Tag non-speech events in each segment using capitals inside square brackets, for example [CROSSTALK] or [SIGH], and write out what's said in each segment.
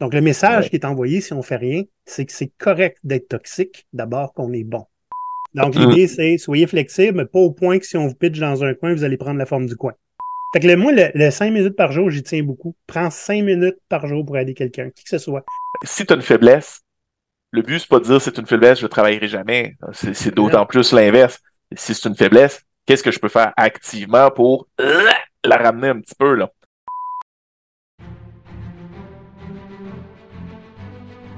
Donc, le message qui est envoyé si on fait rien, c'est que c'est correct d'être toxique, d'abord qu'on est bon. Donc, Mm. l'idée, c'est soyez flexible, mais pas au point que si on vous pitch dans un coin, vous allez prendre la forme du coin. Fait que le, moi, le, le 5 minutes par jour, j'y tiens beaucoup. Prends 5 minutes par jour pour aider quelqu'un, qui que ce soit. Si tu as une faiblesse, le but, c'est pas de dire c'est une faiblesse, je ne travaillerai jamais. C'est c'est d'autant plus l'inverse. Si c'est une faiblesse, qu'est-ce que je peux faire activement pour euh, la ramener un petit peu, là?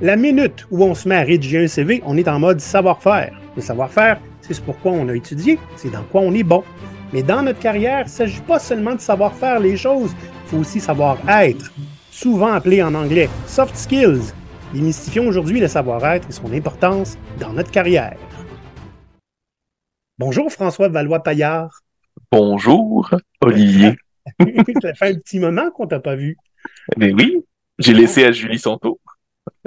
La minute où on se met à rédiger un CV, on est en mode savoir-faire. Le savoir-faire, c'est ce pourquoi on a étudié, c'est dans quoi on est bon. Mais dans notre carrière, il ne s'agit pas seulement de savoir faire les choses, il faut aussi savoir être, souvent appelé en anglais soft skills. Démystifions aujourd'hui le savoir-être et son importance dans notre carrière. Bonjour François Valois-Paillard. Bonjour, Olivier. [LAUGHS] Ça fait un petit moment qu'on t'a pas vu. Mais oui, j'ai laissé à Julie son tour.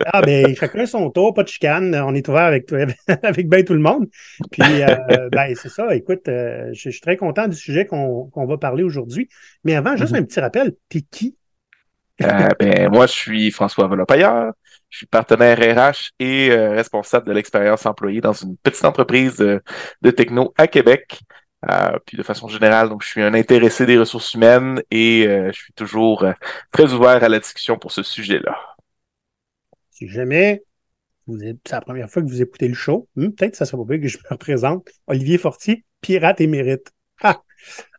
Ah ben chacun son tour, pas de chicane, on est ouvert avec [LAUGHS] avec bien tout le monde. Puis euh, ben c'est ça, écoute, euh, je, je suis très content du sujet qu'on va parler aujourd'hui. Mais avant, juste Mhm. un petit rappel, t'es qui? Euh, ben, moi, je suis François Volopailleur. Je suis partenaire RH et responsable de l'expérience employée dans une petite entreprise de, de techno à Québec. Euh, puis de façon générale, donc je suis un intéressé des ressources humaines et euh, je suis toujours euh, très ouvert à la discussion pour ce sujet-là. Si jamais c'est la première fois que vous écoutez le show, hmm, peut-être que ça serait pas bien que je me [LAUGHS] représente. Olivier Fortier, pirate émérite. Ah!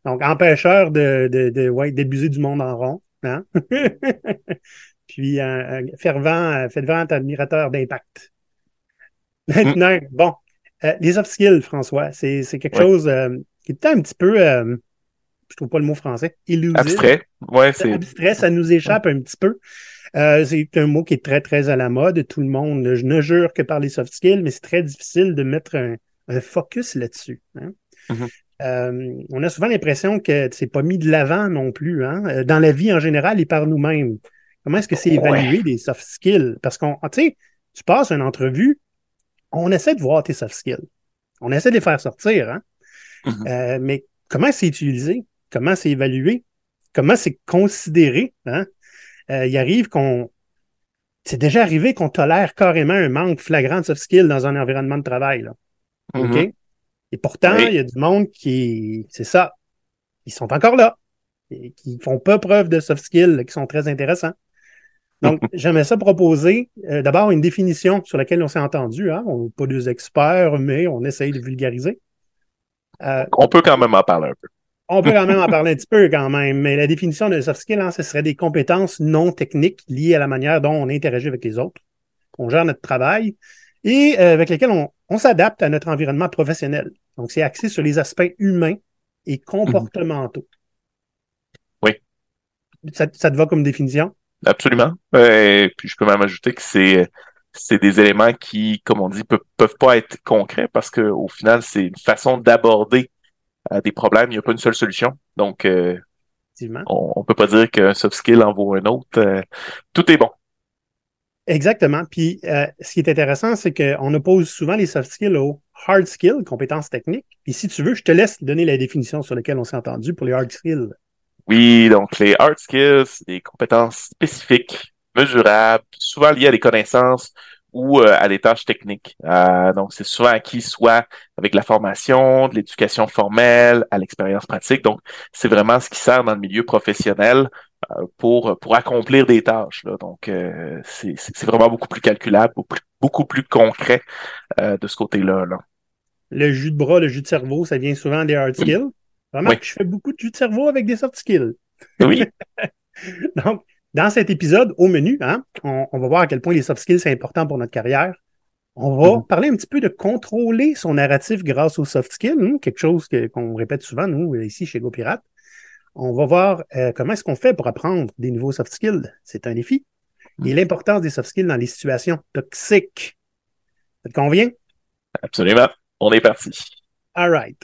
Donc, empêcheur de, de, de ouais, d'abuser du monde en rond. Hein? [LAUGHS] Puis, un, un fervent, euh, fervent admirateur d'impact. [LAUGHS] Maintenant, bon, euh, les soft skills, François, c'est, c'est quelque Ouais. chose euh, qui est un petit peu, euh, je trouve pas le mot français, illusive. Abstrait, ouais, c'est Abstrait, ça nous échappe un petit peu. Euh, c'est un mot qui est très, très à la mode. Tout le monde ne, ne jure que par les soft skills, mais c'est très difficile de mettre un, un focus là-dessus. hein. Mhm. Euh, on a souvent l'impression que c'est pas mis de l'avant non plus. Hein? Euh, Dans la vie en général et par nous-mêmes. Comment est-ce que c'est Ouais. évalué des soft skills? Parce qu'on, tu sais, tu passes une entrevue, on essaie de voir tes soft skills. On essaie de les faire sortir, hein? Mhm. Euh, mais comment c'est utilisé? Comment c'est évalué? Comment c'est considéré? Hein? Euh, il arrive qu'on. C'est déjà arrivé qu'on tolère carrément un manque flagrant de soft skills dans un environnement de travail. Là. OK? Mhm. Et pourtant, Oui. il y a du monde qui. C'est ça. Ils sont encore là. Et qui font pas preuve de soft skills, qui sont très intéressants. Donc, j'aimerais ça proposer euh, d'abord une définition sur laquelle on s'est entendu. Hein? On n'est pas des experts, mais on essaye de vulgariser. Euh, on peut quand même en parler un peu. On peut quand même en parler un petit peu quand même, mais la définition de soft skill, hein, ce serait des compétences non techniques liées à la manière dont on interagit avec les autres, on gère notre travail et euh, avec lesquelles on, on s'adapte à notre environnement professionnel. Donc, c'est axé sur les aspects humains et comportementaux. Oui. Ça, ça te va comme définition? Absolument. Euh, puis je peux même ajouter que c'est c'est des éléments qui, comme on dit, peuvent, peuvent pas être concrets parce que au final, c'est une façon d'aborder euh, des problèmes. Il n'y a pas une seule solution. Donc, euh, on, on peut pas dire qu'un soft skill en vaut un autre. Euh, tout est bon. Exactement. Puis, euh, ce qui est intéressant, c'est qu'on oppose souvent les soft skills aux hard skills, compétences techniques. Puis, si tu veux, je te laisse donner la définition sur laquelle on s'est entendu pour les hard skills. Oui, donc les hard skills, c'est des compétences spécifiques, mesurables, souvent liées à des connaissances ou euh, à des tâches techniques. Euh, donc, c'est souvent acquis soit avec la formation, de l'éducation formelle, à l'expérience pratique. Donc, c'est vraiment ce qui sert dans le milieu professionnel euh, pour pour accomplir des tâches. Là. Donc, euh, c'est vraiment beaucoup plus calculable, beaucoup plus, beaucoup plus concret euh, de ce côté-là. Là. Le jus de bras, le jus de cerveau, ça vient souvent des hard skills. Remarque Oui. que je fais beaucoup de jus de cerveau avec des soft skills. Oui, [LAUGHS] Donc, dans cet épisode, au menu, hein, on, on va voir à quel point les soft skills, c'est important pour notre carrière. On va Mhm. parler un petit peu de contrôler son narratif grâce aux soft skills, hein, quelque chose qu'on répète souvent, nous, ici, chez GoPirate. On va voir euh, comment est-ce qu'on fait pour apprendre des nouveaux soft skills. C'est un défi. Et l'importance des soft skills dans les situations toxiques. Ça te convient? absolument. On est parti. All right.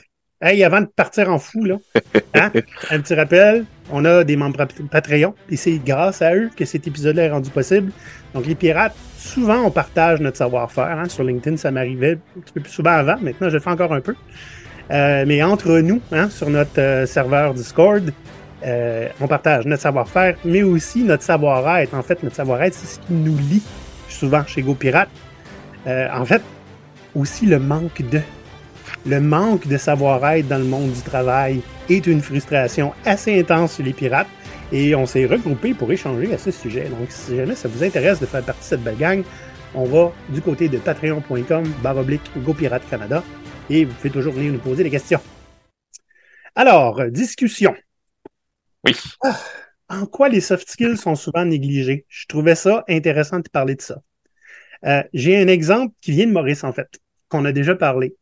Hey, avant de partir en fou, là, [LAUGHS] hein, un petit rappel, on a des membres pat- Patreon, et c'est grâce à eux que cet épisode-là est rendu possible. Donc, les pirates, souvent, on partage notre savoir-faire. hein. Sur LinkedIn, ça m'arrivait un petit peu plus souvent avant. Maintenant, je le fais encore un peu. Euh, mais entre nous, hein, sur notre euh, serveur Discord, Euh, on partage notre savoir-faire, mais aussi notre savoir-être. En fait, notre savoir-être, c'est ce qui nous lie souvent chez GoPirate. En fait, aussi le manque de. Le manque de savoir-être dans le monde du travail est une frustration assez intense chez les pirates. Et on s'est regroupés pour échanger à ce sujet. Donc, si jamais ça vous intéresse de faire partie de cette belle gang, on va du côté de patreon.com baroblique GoPirate Canada et vous pouvez toujours venir nous poser des questions. Alors, discussion. Oui. Ah, en quoi les soft skills sont souvent négligés? Je trouvais ça intéressant de parler de ça. Euh, J'ai un exemple qui vient de Maurice, en fait, qu'on a déjà parlé,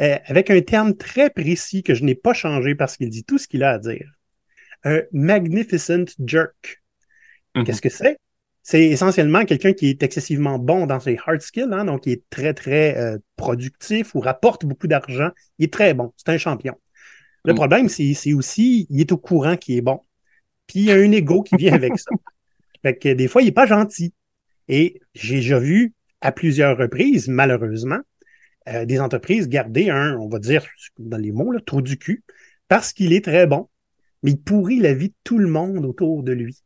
euh, avec un terme très précis que je n'ai pas changé parce qu'il dit tout ce qu'il a à dire. Un magnificent jerk. Mhm. Qu'est-ce que c'est? C'est essentiellement quelqu'un qui est excessivement bon dans ses hard skills, hein, donc il est très, très euh, productif ou rapporte beaucoup d'argent. Il est très bon. C'est un champion. Le Mm. problème, c'est aussi, il est au courant qu'il est bon. Puis il y a un ego qui vient avec ça. [LAUGHS] Fait que des fois, il est pas gentil. Et j'ai déjà vu à plusieurs reprises, malheureusement, euh, des entreprises garder un, on va dire, dans les mots, là, trou du cul, parce qu'il est très bon, mais il pourrit la vie de tout le monde autour de lui.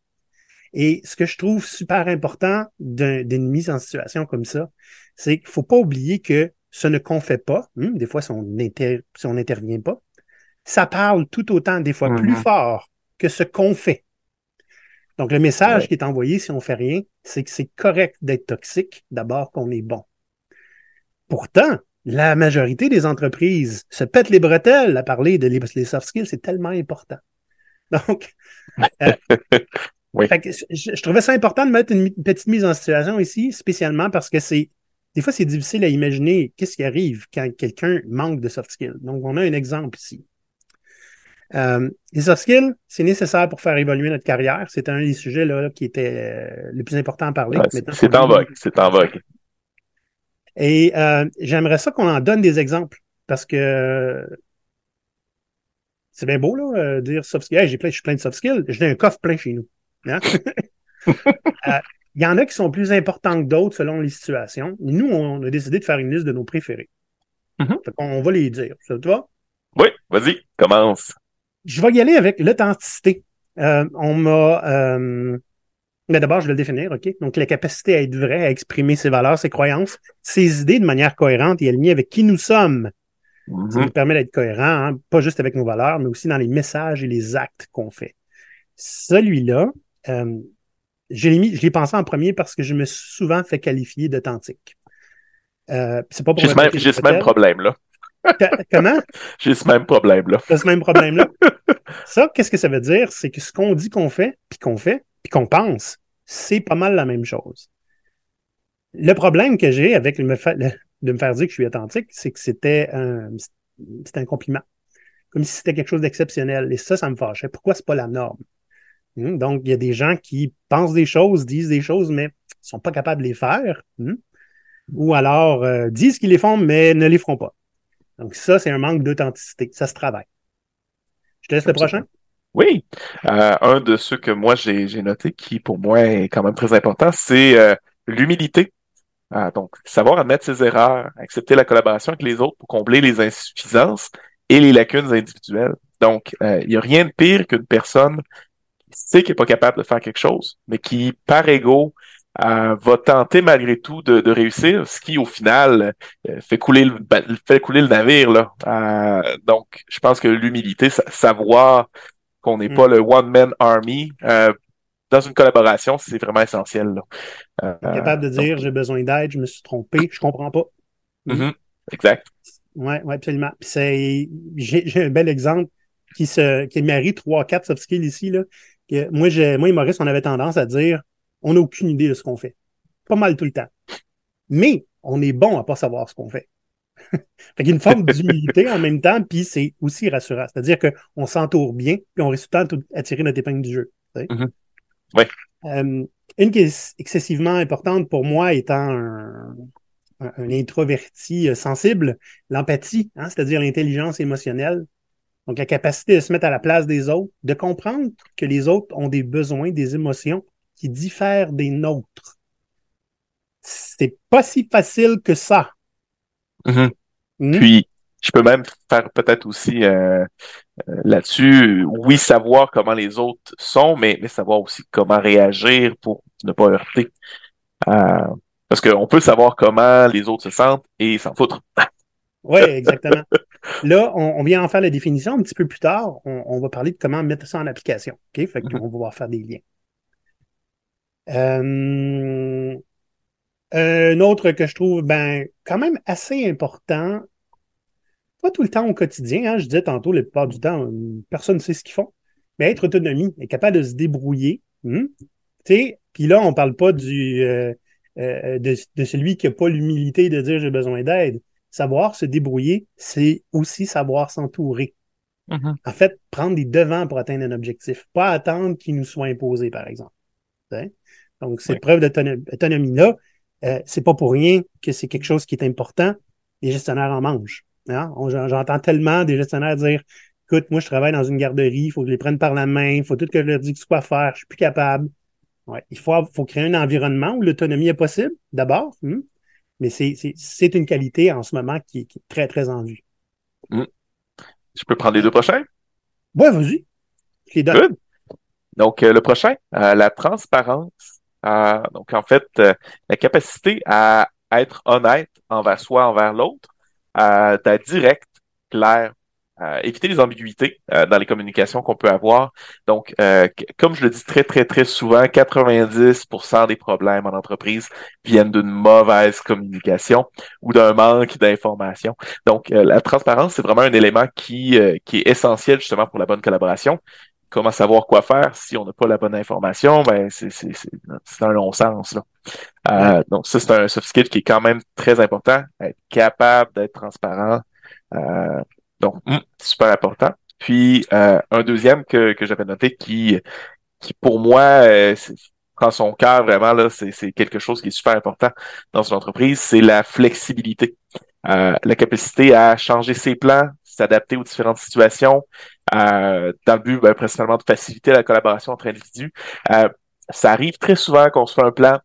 Et ce que je trouve super important d'un- d'une mise en situation comme ça, c'est qu'il faut pas oublier que ce ne qu'on fait pas, hum, des fois si on n'inter- si n'intervient pas, ça parle tout autant, des fois plus Mhm. fort que ce qu'on fait. Donc, le message Ouais. qui est envoyé si on fait rien, c'est que c'est correct d'être toxique, d'abord qu'on est bon. Pourtant, la majorité des entreprises se pètent les bretelles à parler de les, les soft skills, c'est tellement important. [LAUGHS] Donc, euh, Oui. fait que je, je trouvais ça important de mettre une petite mise en situation ici, spécialement parce que c'est des fois c'est difficile à imaginer qu'est-ce qui arrive quand quelqu'un manque de soft skills. Donc, on a un exemple ici. Euh, les soft skills, c'est nécessaire pour faire évoluer notre carrière. C'est un des sujets là, qui était euh, le plus important à parler. Ouais, c'est en vogue. C'est en vogue. Et euh, j'aimerais ça qu'on en donne des exemples parce que c'est bien beau là, euh, dire soft skills. Hey, j'ai plein, je suis plein de soft skills. J'ai un coffre plein chez nous. Hein? [LAUGHS] Euh, Il y en a qui sont plus importants que d'autres selon les situations. Nous, on a décidé de faire une liste de nos préférés. Mhm. Fait qu'on va les dire. Ça te va? Oui, vas-y, commence. Je vais y aller avec l'authenticité. Euh, on m'a. Euh... Mais d'abord, je vais le définir, OK? Donc, la capacité à être vrai, à exprimer ses valeurs, ses croyances, ses idées de manière cohérente et alignée avec qui nous sommes. Ça Mhm. nous permet d'être cohérent, hein, pas juste avec nos valeurs, mais aussi dans les messages et les actes qu'on fait. Celui-là, euh, je l'ai pensé en premier parce que je me suis souvent fait qualifier d'authentique. Euh, c'est pas pour J'ai ce même, problème-là. Que- Comment? [LAUGHS] J'ai ce même problème-là. Ce même problème-là? [LAUGHS] Ça, qu'est-ce que ça veut dire? C'est que ce qu'on dit qu'on fait, puis qu'on fait, puis qu'on pense, c'est pas mal la même chose. Le problème que j'ai avec me fa- de me faire dire que je suis authentique, c'est que c'était un, un compliment. Comme si c'était quelque chose d'exceptionnel. Et ça, ça me fâchait. Pourquoi c'est pas la norme? Hum, Donc, il y a des gens qui pensent des choses, disent des choses, mais sont pas capables de les faire. hum. Ou alors euh, disent qu'ils les font, mais ne les feront pas. Donc, ça, c'est un manque d'authenticité. Ça se travaille. Je te laisse le prochain. Oui. Euh, un de ceux que moi j'ai noté qui pour moi est quand même très important, c'est euh, l'humilité. Ah, donc, savoir admettre ses erreurs, accepter la collaboration avec les autres pour combler les insuffisances et les lacunes individuelles. Donc, euh, il n'y a rien de pire qu'une personne qui sait qu'elle n'est pas capable de faire quelque chose, mais qui, par ego, euh, va tenter malgré tout de, réussir, ce qui, au final, euh, fait couler le, navire. Euh, donc, je pense que l'humilité, sa- savoir qu'on n'est Mm. pas le one-man army, euh, dans une collaboration, c'est vraiment essentiel. Là. Euh, capable de dire donc, j'ai besoin d'aide, je me suis trompé, je comprends pas. mhm, exact. Ouais, ouais, absolument. J'ai, j'ai un bel exemple qui se, qui marie trois, quatre soft skills ici, là. Que moi, j'ai, moi et Maurice, on avait tendance à dire, on n'a aucune idée de ce qu'on fait. Pas mal tout le temps. Mais, on est bon à pas savoir ce qu'on fait. [LAUGHS] fait qu'il y a une forme d'humilité en même temps, puis c'est aussi rassurant. C'est-à-dire qu'on s'entoure bien, puis on réussit tout le temps à tirer notre épingle du jeu. Mhm. Ouais. Euh, une qui est excessivement importante pour moi étant un, un, un introverti euh, sensible, l'empathie, hein, c'est-à-dire l'intelligence émotionnelle. Donc, la capacité de se mettre à la place des autres, de comprendre que les autres ont des besoins, des émotions qui diffèrent des nôtres. C'est pas si facile que ça. Mhm. Hmm? Puis, je peux même faire peut-être aussi euh, là-dessus, oui, savoir comment les autres sont, mais, mais savoir aussi comment réagir pour ne pas heurter. parce qu'on peut savoir comment les autres se sentent et s'en foutre. Oui, [LAUGHS] exactement. Là, on, vient en faire la définition. Un petit peu plus tard, on, va parler de comment mettre ça en application. OK? Fait qu'on mm-hmm. va pouvoir faire des liens. Euh, un autre que je trouve ben, quand même assez important, pas tout le temps au quotidien, hein, je disais tantôt, la plupart du temps, personne ne sait ce qu'ils font, mais être autonomie, être capable de se débrouiller. Hmm? Puis là, on ne parle pas du, euh, euh, de, de, celui qui n'a pas l'humilité de dire j'ai besoin d'aide. Savoir se débrouiller, c'est aussi savoir s'entourer. Mm-hmm. En fait, prendre des devants pour atteindre un objectif, pas attendre qu'il nous soit imposé, par exemple. Donc, cette preuve d'autonomie-là, euh, c'est pas pour rien que c'est quelque chose qui est important. Les gestionnaires en mangent. Hein? J'entends tellement des gestionnaires dire Écoute, moi, je travaille dans une garderie, il faut que je les prenne par la main, il faut tout que je leur dise quoi faire, je suis plus capable. Ouais. Il faut, faut créer un environnement où l'autonomie est possible, d'abord. Hmm? mais c'est une qualité en ce moment qui, est très, très en vue. Hmm. Je peux prendre les deux prochains? Oui, vas-y. Good. Donc, euh, le prochain, euh, la transparence. Euh, donc, en fait, la capacité à être honnête envers soi, envers l'autre, d'être direct, clair, euh, éviter les ambiguïtés euh, dans les communications qu'on peut avoir. Donc, euh, comme je le dis très, très, très souvent, 90% des problèmes en entreprise viennent d'une mauvaise communication ou d'un manque d'information. Donc, la transparence, c'est vraiment un élément qui, qui est essentiel justement pour la bonne collaboration. Comment savoir quoi faire si on n'a pas la bonne information? Ben, c'est un long sens. Là. donc, ça, c'est un soft skill qui est quand même très important. Être capable d'être transparent. Euh, donc, hmm, super important. Puis, euh, un deuxième que, que j'avais noté qui, qui pour moi, euh, prend son cœur vraiment, là, c'est quelque chose qui est super important dans une entreprise, c'est la flexibilité. Euh, la capacité à changer ses plans, s'adapter aux différentes situations, euh, dans le but ben, principalement de faciliter la collaboration entre individus. Euh, ça arrive très souvent qu'on se fait un plan.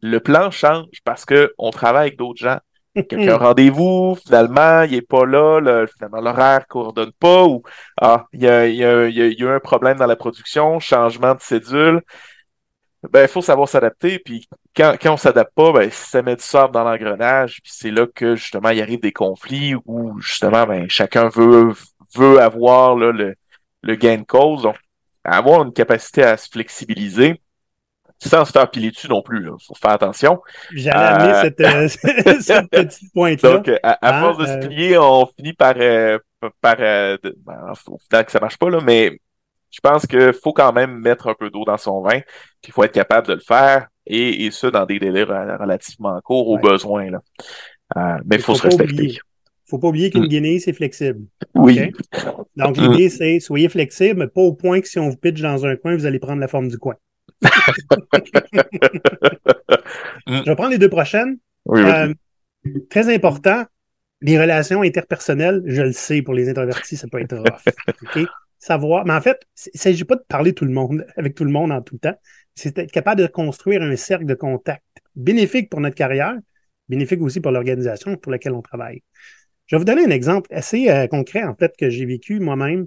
Le plan change parce que on travaille avec d'autres gens quelqu'un [LAUGHS] rendez-vous, finalement, il est pas là, finalement, l'horaire coordonne pas, ou ah, il y a, y, a, y a eu un problème dans la production, changement de cédule. Ben, il faut savoir s'adapter, puis quand, quand on s'adapte pas, ben, ça met du sable dans l'engrenage, puis c'est là que, justement, il arrive des conflits où, justement, ben, chacun veut, veut avoir là, le, le gain de cause. Donc, avoir une capacité à se flexibiliser, sans se faire piler dessus non plus. Il faut faire attention. J'allais amener euh, cette, euh, [LAUGHS] cette, [LAUGHS] petite pointe-là. Donc, à, à force de se hein, euh, plier, on finit par, par ben, au final que ça marche pas, là, mais je pense qu'il faut quand même mettre un peu d'eau dans son vin, puis il faut être capable de le faire, et, et ça dans des délais relativement courts au besoin. Là. mais il faut, se respecter. Faut pas oublier qu'une mm. guinée, c'est flexible. Oui. Donc, l'idée, mm. c'est soyez flexible, mais pas au point que si on vous pitch dans un coin, vous allez prendre la forme du coin. [LAUGHS] Je vais prendre les deux prochaines. Euh, très important, les relations interpersonnelles, je le sais, pour les introvertis, ça peut être rough. Savoir, mais en fait, il ne s'agit pas de parler tout le monde, avec tout le monde en tout le temps. C'est être capable de construire un cercle de contact bénéfique pour notre carrière, bénéfique aussi pour l'organisation pour laquelle on travaille. Je vais vous donner un exemple assez euh, concret, en fait, que j'ai vécu moi-même.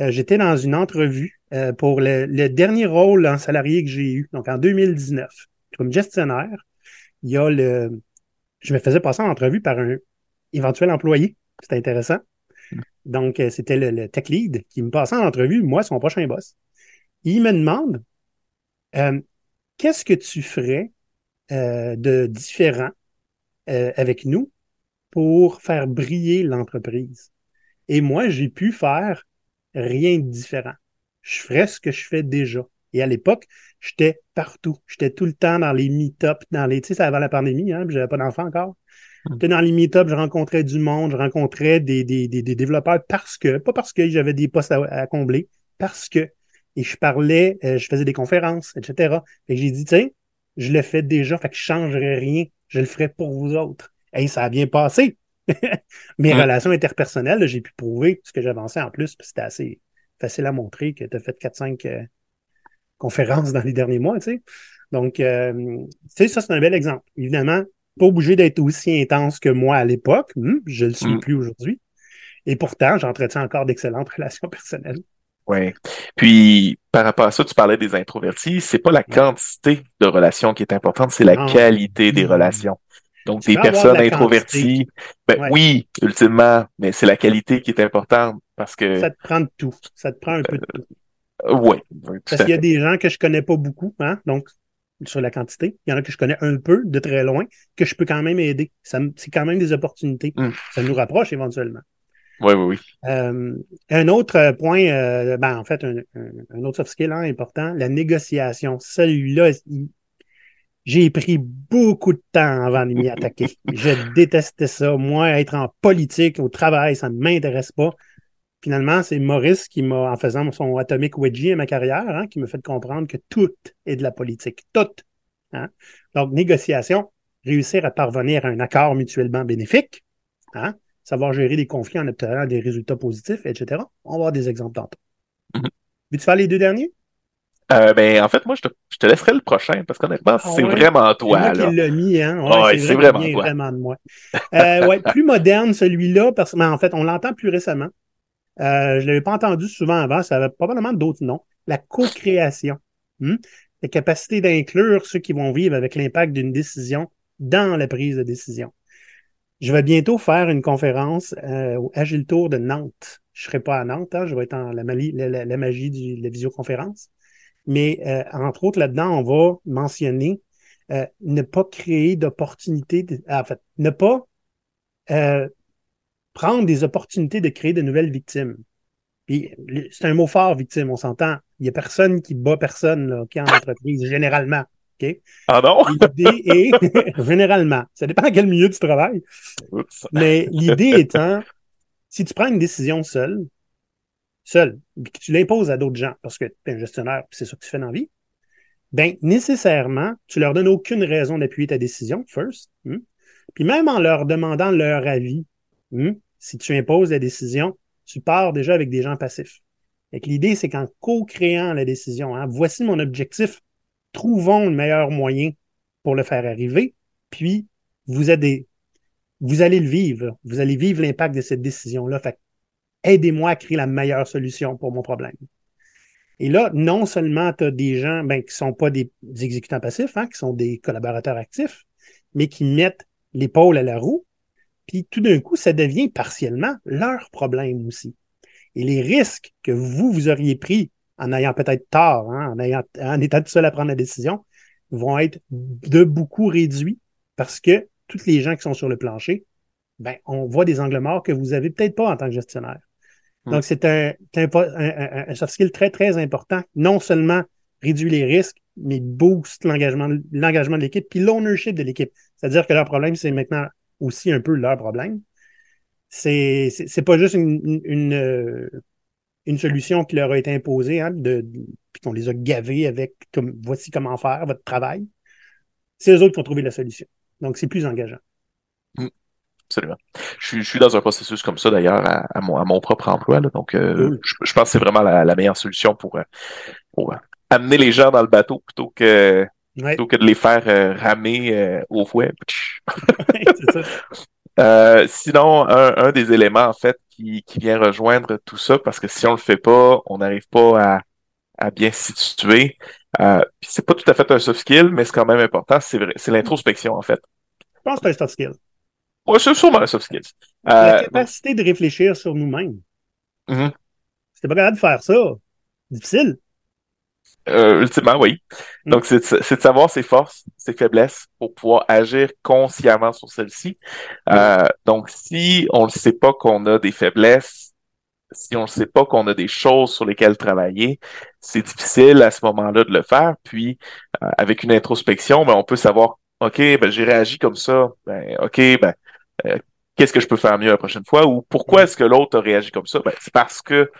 Euh, j'étais dans une entrevue euh, pour le, dernier rôle en salarié que j'ai eu, donc en 2019. Comme gestionnaire, il y a le. Je me faisais passer en entrevue par un éventuel employé. C'était intéressant. Donc, c'était le, tech lead qui me passait en entrevue, moi, son prochain boss. Il me demande qu'est-ce que tu ferais de différent avec nous pour faire briller l'entreprise. Et moi, j'ai pu faire rien de différent. Je ferais ce que je fais déjà. Et à l'époque, j'étais partout. J'étais tout le temps dans les meet-ups, dans les, tu sais, ça avant la pandémie, hein, j'avais pas d'enfant encore. Hmm. J'étais dans les meet-ups, je rencontrais du monde, je rencontrais des, des, des, développeurs parce que, pas parce que j'avais des postes à, combler, parce que, et je parlais, euh, je faisais des conférences, etc. Et j'ai dit, tiens, je le fais déjà, fait que je changerai rien, je le ferai pour vous autres. Ça a bien passé. [LAUGHS] Mes relations interpersonnelles, j'ai pu prouver ce que j'avançais en plus, c'était assez facile à montrer que tu as fait 4-5 euh, conférences dans les derniers mois, tu sais. Donc, euh, tu sais, ça, c'est un bel exemple. Évidemment, pas obligé d'être aussi intense que moi à l'époque. Hmm, je le suis mm. plus aujourd'hui. Et pourtant, j'entretiens encore d'excellentes [LAUGHS] relations personnelles. Oui. Puis, par rapport à ça, tu parlais des introvertis. C'est pas la quantité de relations qui est importante, c'est la qualité des relations. Donc, des personnes introverties, ben oui, ultimement, mais c'est la qualité qui est importante parce que... Ça te prend de tout. Ça te prend un peu de tout. Euh, oui. Parce qu'il y a des gens que je connais pas beaucoup, hein, donc sur la quantité. Il y en a que je connais un peu, de très loin, que je peux quand même aider. Ça, c'est quand même des opportunités. Hmm. Ça nous rapproche éventuellement. Oui, oui, oui. Euh, un autre point, euh, ben, en fait, un, autre soft skill hein, important, la négociation. Celui-là, j'ai pris beaucoup de temps avant de m'y [LAUGHS] attaquer. Je détestais ça. Moi, être en politique, au travail, ça ne m'intéresse pas. Finalement, c'est Maurice qui m'a, en faisant son Atomic Wedgie à ma carrière, hein, qui me fait comprendre que tout est de la politique. Tout. Hein. Donc, négociation, réussir à parvenir à un accord mutuellement bénéfique, hein, savoir gérer des conflits en obtenant des résultats positifs, etc. On va voir des exemples tantôt. Mm-hmm. Veux-tu faire les deux derniers? Euh, ben, en fait, moi, je te, je te laisserai le prochain parce qu'honnêtement, ah c'est vraiment toi. C'est l'ai mis, hein. Ouais, c'est vraiment, toi. vraiment de moi. Euh, ouais, plus [LAUGHS] moderne, celui-là, parce que, en fait, on l'entend plus récemment. Euh, je l'avais pas entendu souvent avant, ça avait probablement d'autres noms. La co-création. Hmm? La capacité d'inclure ceux qui vont vivre avec l'impact d'une décision dans la prise de décision. Je vais bientôt faire une conférence euh, au Agile Tour de Nantes. Je serai pas à Nantes, hein, je vais être en la, la, magie de la visioconférence. Mais euh, entre autres, là-dedans, on va mentionner euh, ne pas créer d'opportunités, en fait, ne pas euh, prendre des opportunités de créer de nouvelles victimes. Puis c'est un mot fort, victime, on s'entend. Il n'y a personne qui bat personne là, qui est en entreprise, généralement. OK? Ah non? [LAUGHS] L'idée est, [LAUGHS] généralement, ça dépend à quel milieu tu travailles. Mais l'idée étant, si tu prends une décision seule, seul, tu l'imposes à d'autres gens parce que tu es un gestionnaire, c'est ça que tu fais dans la vie, ben nécessairement, tu leur donnes aucune raison d'appuyer ta décision, first. Hmm? Puis même en leur demandant leur avis, hmm, si tu imposes la décision, tu pars déjà avec des gens passifs. Et l'idée, c'est qu'en co-créant la décision, hein, voici mon objectif, trouvons le meilleur moyen pour le faire arriver, puis vous aidez, vous allez le vivre, vous allez vivre l'impact de cette décision-là. Fait aidez-moi à créer la meilleure solution pour mon problème. Et là, non seulement tu as des gens ben, qui sont pas des, exécutants passifs, hein, qui sont des collaborateurs actifs, mais qui mettent l'épaule à la roue, puis tout d'un coup, ça devient partiellement leur problème aussi. Et les risques que vous, vous auriez pris en ayant peut-être tort, hein, en, ayant, en étant tout seul à prendre la décision, vont être de beaucoup réduits parce que toutes les gens qui sont sur le plancher, ben, on voit des angles morts que vous avez peut-être pas en tant que gestionnaire. Donc, c'est un, un, soft skill très, très important. Non seulement réduit les risques, mais booste l'engagement, de l'équipe, puis l'ownership de l'équipe. C'est-à-dire que leur problème, c'est maintenant aussi un peu leur problème. C'est, pas juste une, une, euh, une, solution qui leur a été imposée, hein, de, puis qu'on les a gavés avec comme voici comment faire votre travail. C'est eux autres qui ont trouvé la solution. Donc, c'est plus engageant. Absolument. Je, suis dans un processus comme ça d'ailleurs à, mon, à mon propre emploi. donc, euh, je, pense que c'est vraiment la, meilleure solution pour, euh, pour euh, amener les gens dans le bateau plutôt que, plutôt que de les faire ramer au fouet. [LAUGHS] sinon, un, des éléments en fait qui, qui vient rejoindre tout ça, parce que si on le fait pas, on n'arrive pas à, à bien situer. Euh, c'est pas tout à fait un soft skill, mais c'est quand même important. C'est c'est l'introspection en fait. Je pense que c'est un soft skill. Ouais, c'est sûrement un soft skills. la euh, capacité de réfléchir sur nous-mêmes. Mm pas capable de faire ça, difficile. Euh, ultimement, oui. Mm. Donc, c'est de savoir ses forces, ses faiblesses pour pouvoir agir consciemment sur celles-ci. Euh, donc, si on ne sait pas qu'on a des faiblesses, si on ne sait pas qu'on a des choses sur lesquelles travailler, c'est difficile à ce moment-là de le faire. Puis, euh, avec une introspection, ben, on peut savoir, OK, ben, j'ai réagi comme ça. Ben, OK, ben, euh, qu'est-ce que je peux faire mieux la prochaine fois? Ou pourquoi est-ce que l'autre a réagi comme ça? Ben, c'est parce que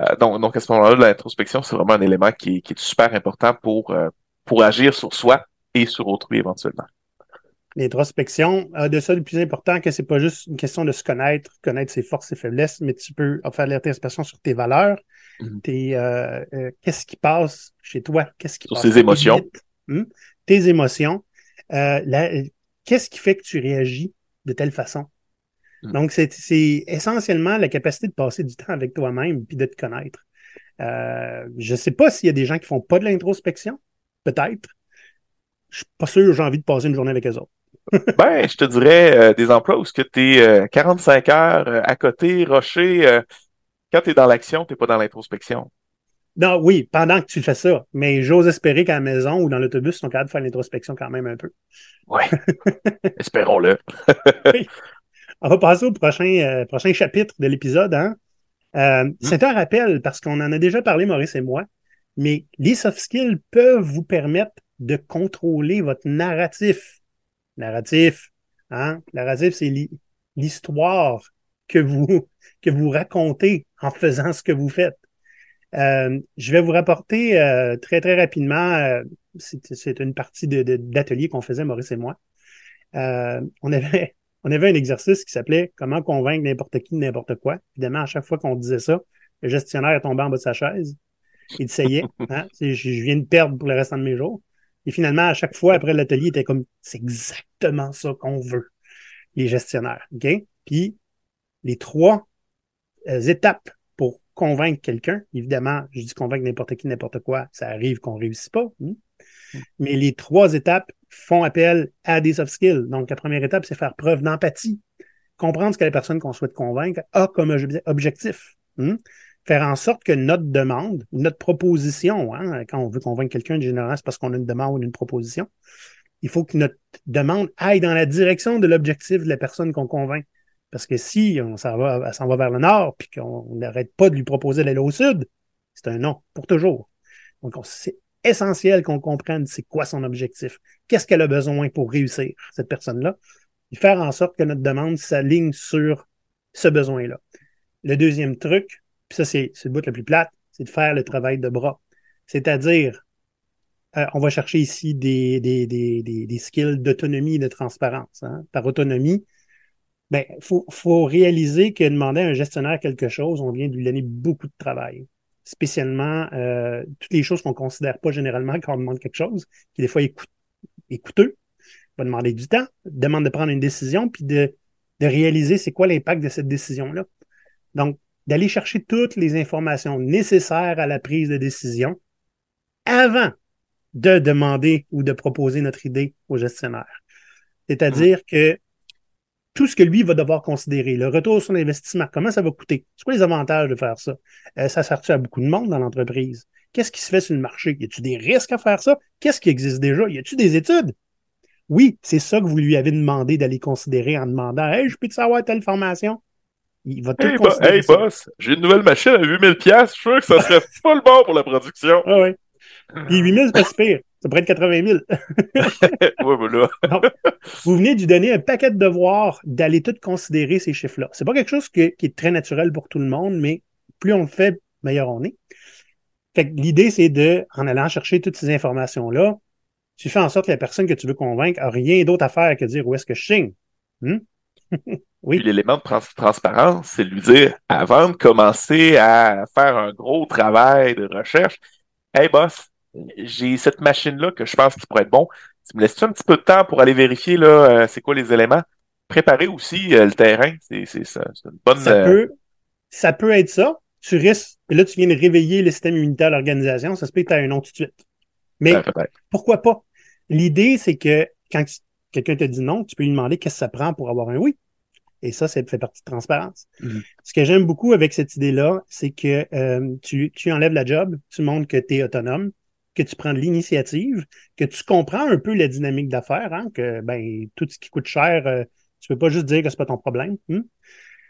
euh, donc, donc à ce moment-là, l'introspection, c'est vraiment un élément qui, est super important pour, euh, pour agir sur soi et sur autrui éventuellement. L'introspection a de ça le plus important que c'est pas juste une question de se connaître, connaître ses forces et faiblesses, mais tu peux faire l'introspection sur tes valeurs, mm-hmm. tes qu'est-ce qui passe chez toi, qu'est-ce qui sur passe tes émotions, hmm? tes émotions, qu'est-ce qui fait que tu réagis? De telle façon. Mm. Donc, c'est essentiellement la capacité de passer du temps avec toi-même puis de te connaître. Euh, je ne sais pas s'il y a des gens qui font pas de l'introspection. Peut-être. Je suis pas sûr j'ai envie de passer une journée avec eux autres. [LAUGHS] ben, je te dirais euh, des emplois où tu es 45 heures à côté, rocher. quand tu es dans l'action, tu n'es pas dans l'introspection. Non, oui, pendant que tu fais ça. Mais j'ose espérer qu'à la maison ou dans l'autobus, ils sont capables de faire l'introspection quand même un peu. [LAUGHS] [LAUGHS] Oui. Espérons-le. On va passer au prochain, euh, prochain chapitre de l'épisode. Hein? Euh, hmm. C'est un rappel parce qu'on en a déjà parlé, Maurice et moi, mais les soft skills peuvent vous permettre de contrôler votre narratif. Narratif, hein? Narratif, c'est l'histoire que vous, que vous racontez en faisant ce que vous faites. Euh, je vais vous rapporter très, très rapidement, c'est une partie d'atelier qu'on faisait, Maurice et moi. on avait [LAUGHS] on avait un exercice qui s'appelait Comment convaincre n'importe qui de n'importe quoi. Évidemment, à chaque fois qu'on disait ça, le gestionnaire est tombé en bas de sa chaise. Il essayait. [LAUGHS] Hein? Je viens de perdre pour le restant de mes jours. Et finalement, à chaque fois, après l'atelier, il était comme c'est exactement ça qu'on veut, les gestionnaires. OK? Puis les trois euh, étapes convaincre quelqu'un, évidemment, je dis convaincre n'importe qui, n'importe quoi, ça arrive qu'on ne réussisse pas. Hein? Mais les trois étapes font appel à des soft skills. Donc, la première étape, c'est faire preuve d'empathie. Comprendre ce que la personne qu'on souhaite convaincre a comme objectif. Hmm? Faire en sorte que notre demande, notre proposition, hein, quand on veut convaincre quelqu'un, généralement, c'est parce qu'on a une demande ou une proposition. Il faut que notre demande aille dans la direction de l'objectif de la personne qu'on convainc. Parce que si on s'en va, vers le nord, puis qu'on n'arrête pas de lui proposer d'aller au sud, c'est un non pour toujours. Donc, c'est essentiel qu'on comprenne c'est quoi son objectif. Qu'est-ce qu'elle a besoin pour réussir, cette personne-là? Et faire en sorte que notre demande s'aligne sur ce besoin-là. Le deuxième truc, puis ça, c'est le bout le plus plate, c'est de faire le travail de bras. C'est-à-dire, euh, on va chercher ici des, des, des, des skills d'autonomie et de transparence. Hein. Par autonomie, ben, faut, faut réaliser que demander à un gestionnaire quelque chose, on vient de lui donner beaucoup de travail spécialement euh, toutes les choses qu'on ne considère pas généralement quand on demande quelque chose, qui des fois est, coûteux. On va demander du temps, demande de prendre une décision, puis de, de réaliser c'est quoi l'impact de cette décision-là. Donc, d'aller chercher toutes les informations nécessaires à la prise de décision avant de demander ou de proposer notre idée au gestionnaire. C'est-à-dire mmh. que tout ce que lui va devoir considérer, le retour sur l'investissement, comment ça va coûter, c'est quoi les avantages de faire ça? Euh, ça sert-tu à beaucoup de monde dans l'entreprise? Qu'est-ce qui se fait sur le marché? Y a-t-il des risques à faire ça? Qu'est-ce qui existe déjà? Y a-t-il des études? Oui, c'est ça que vous lui avez demandé d'aller considérer en demandant Hey, je peux-tu savoir telle formation? Il va tout hey, hey boss, j'ai une nouvelle machine à 8000$, je suis sûr que ça serait [LAUGHS] pas le bon pour la production. Ah oui. Puis 8000, c'est pas si pire. Ça pourrait être 80 000. oui, voilà. [LAUGHS] vous venez de lui donner un paquet de devoirs d'aller tout considérer ces chiffres-là. C'est pas quelque chose qui est très naturel pour tout le monde, mais plus on le fait, meilleur on est. Fait que l'idée, c'est de, en allant chercher toutes ces informations-là, tu fais en sorte que la personne que tu veux convaincre a rien d'autre à faire que dire où est-ce que je signe. Hmm? [LAUGHS] oui. l'élément de transparence, c'est de lui dire, avant de commencer à faire un gros travail de recherche, Hey boss, j'ai cette machine-là que je pense qu'il pourrait être bon. Tu me laisses un petit peu de temps pour aller vérifier là, euh, c'est quoi les éléments? Préparer aussi euh, le terrain, c'est, c'est ça. une bonne. Ça, euh, peut, ça peut être ça. Tu risques, et là, tu viens de réveiller le système immunitaire de l'organisation, ça se peut que tu as un nom tout de suite. Mais pourquoi pas? L'idée, c'est que quand quelqu'un te dit non, tu peux lui demander qu'est-ce que ça prend pour avoir un oui. Et ça, ça fait partie de transparence. Mm-hmm. Ce que j'aime beaucoup avec cette idée-là, c'est que tu, tu enlèves la job, tu montres que tu es autonome, que tu prends de l'initiative, que tu comprends un peu la dynamique d'affaires, hein, que ben, tout ce qui coûte cher, euh, tu peux pas juste dire que c'est pas ton problème. Hein.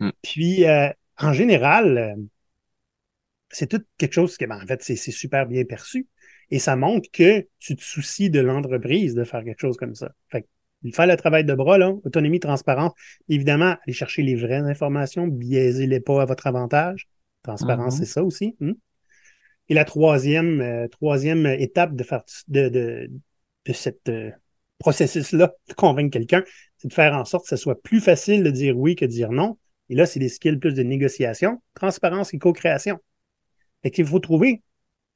Hmm. Puis, euh, en général, euh, c'est tout quelque chose qui, ben, en fait, c'est super bien perçu. Et ça montre que tu te soucies de l'entreprise de faire quelque chose comme ça. Fait faire le travail de bras, là, autonomie, transparence. Évidemment, aller chercher les vraies informations, biaisez-les pas à votre avantage. Transparence, mm-hmm. c'est ça aussi. Hein. Et la troisième, euh, troisième étape de faire cette euh, processus-là, de convaincre quelqu'un, c'est de faire en sorte que ce soit plus facile de dire oui que de dire non. Et là, c'est des skills plus de négociation, transparence et co-création. Fait qu'il faut trouver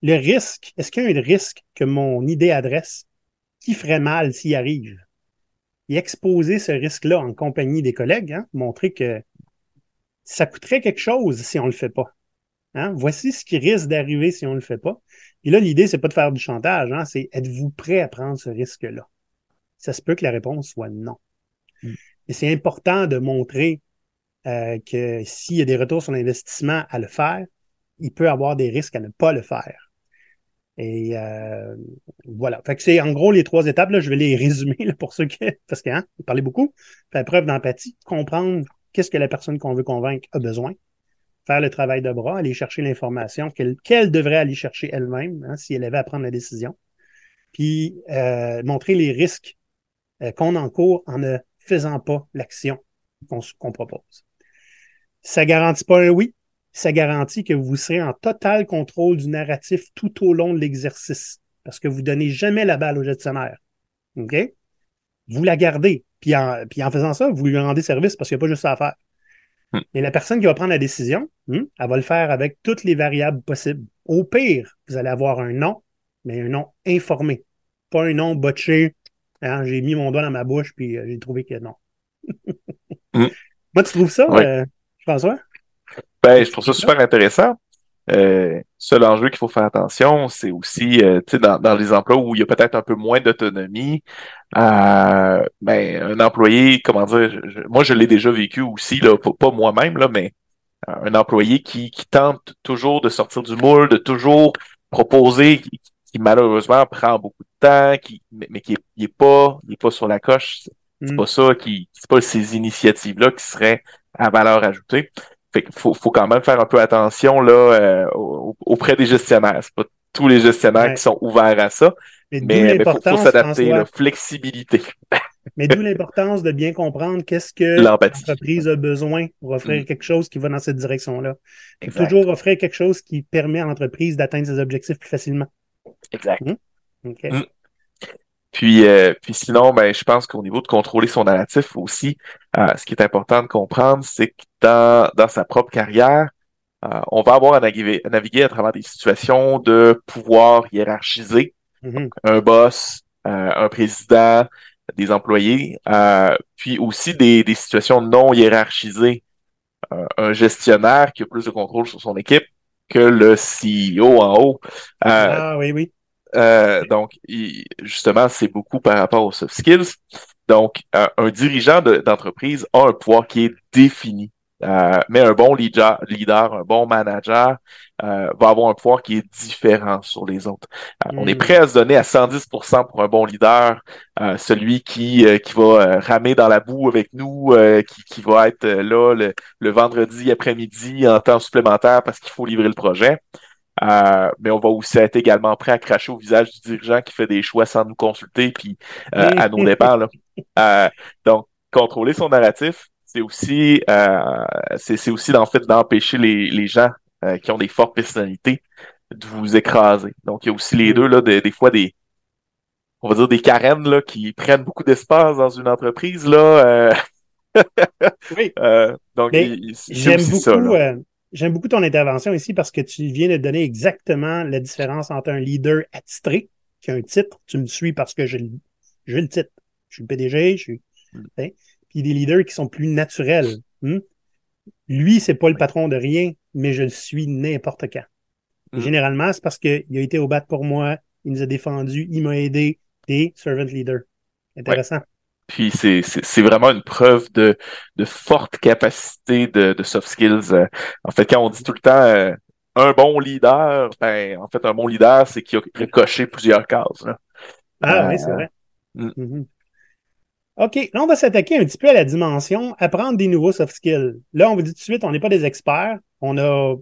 le risque. Est-ce qu'il y a un risque que mon idée adresse qui ferait mal s'il arrive? et exposer ce risque-là en compagnie des collègues, hein, montrer que ça coûterait quelque chose si on le fait pas. Hein? Voici ce qui risque d'arriver si on le fait pas. Et là, l'idée, c'est pas de faire du chantage, hein, c'est êtes-vous prêt à prendre ce risque-là? Ça se peut que la réponse soit non. Mm. Et c'est important de montrer euh, que s'il y a des retours sur l'investissement à le faire, il peut avoir des risques à ne pas le faire. Et euh, voilà. Fait que c'est en gros les trois étapes. Là, je vais les [LAUGHS] résumer là, pour ceux qui. Parce que hein, vous parlez beaucoup. Faire preuve d'empathie, comprendre qu'est-ce que la personne qu'on veut convaincre a besoin. Faire le travail de bras, aller chercher l'information qu'elle devrait aller chercher elle-même hein, si elle avait à prendre la décision. Puis euh, montrer les risques euh, qu'on encourt en ne faisant pas l'action qu'on propose. Ça garantit pas un oui, ça garantit que vous serez en total contrôle du narratif tout au long de l'exercice, parce que vous donnez jamais la balle au gestionnaire. OK? Vous la gardez. Puis en, puis en faisant ça, vous lui rendez service parce qu'il n'y a pas juste ça à faire. Hmm. Et la personne qui va prendre la décision, hmm, elle va le faire avec toutes les variables possibles. Au pire, vous allez avoir un nom, mais un nom informé. Pas un nom botché. Hein, j'ai mis mon doigt dans ma bouche, puis euh, j'ai trouvé que non. Hmm. [LAUGHS] Moi, tu trouves ça, euh, François? Ben, je trouve ça super intéressant. Euh, seul enjeu qu'il faut faire attention, c'est aussi, euh, tu sais, dans, dans, les emplois où il y a peut-être un peu moins d'autonomie, euh, ben, un employé, comment dire, moi je l'ai déjà vécu aussi, là, pas, moi-même, là, mais un employé qui, qui tente toujours de sortir du moule, de toujours proposer, qui, malheureusement prend beaucoup de temps, qui, mais, qui est, pas, il est pas sur la coche. C'est mm. pas ça qui, c'est pas ces initiatives-là qui seraient à valeur ajoutée. Fait faut, faut quand même faire un peu attention là euh, auprès des gestionnaires. C'est pas tous les gestionnaires qui sont ouverts à ça. Mais, il faut, s'adapter, la flexibilité. [LAUGHS] mais d'où l'importance de bien comprendre qu'est-ce que l'entreprise a besoin pour offrir mm. quelque chose qui va dans cette direction-là. Il faut toujours offrir quelque chose qui permet à l'entreprise d'atteindre ses objectifs plus facilement. Exact. Mm. Mm. Puis, euh, puis sinon, ben, je pense qu'au niveau de contrôler son narratif aussi, euh, ce qui est important de comprendre, c'est que dans, dans sa propre carrière, euh, on va avoir à naviguer, à naviguer, à travers des situations de pouvoir hiérarchisé, mm-hmm. un boss, un président, des employés, puis aussi des, des situations non hiérarchisées, un gestionnaire qui a plus de contrôle sur son équipe que le CEO en haut. ah oui, oui. Euh, donc, justement, c'est beaucoup par rapport aux soft skills. Donc, un dirigeant d'entreprise a un pouvoir qui est défini. Euh, mais un bon leader, leader un bon manager euh, va avoir un pouvoir qui est différent sur les autres. On est hmm. prêt à se donner à 110% pour un bon leader, celui qui qui va ramer dans la boue avec nous, qui, qui va être là le, le vendredi après-midi en temps supplémentaire parce qu'il faut livrer le projet. Euh, mais on va aussi être également prêt à cracher au visage du dirigeant qui fait des choix sans nous consulter puis euh, à nos dépens. Là. [LAUGHS] Euh, donc, contrôler son narratif, c'est aussi c'est aussi en fait d'empêcher les, les gens qui ont des fortes personnalités de vous écraser. Donc, il y a aussi les deux là, des, des fois des on va dire des carènes là, qui prennent beaucoup d'espace dans une entreprise là. oui. [LAUGHS] donc, j'aime beaucoup. Ça, J'aime beaucoup ton intervention ici parce que tu viens de donner exactement la différence entre un leader attitré, qui a un titre, tu me suis parce que j'ai le, le titre. Je suis le PDG, je suis. Mm. Hein, puis des leaders qui sont plus naturels. Hmm? Lui, c'est pas le patron de rien, mais je le suis n'importe quand. Mm. Généralement, c'est parce qu'il a été au bat pour moi, il nous a défendu, il m'a aidé, des servant leader. Intéressant. Puis c'est, c'est, vraiment une preuve de, de forte capacité de, de soft skills. Euh, en fait, quand on dit tout le temps euh, un bon leader, ben en fait, un bon leader, c'est qu'il a coché plusieurs cases. Ah oui, c'est vrai. Euh, mm. mm-hmm. OK, là, on va s'attaquer un petit peu à la dimension apprendre des nouveaux soft skills. Là, on vous dit tout de suite, on n'est pas des experts. On a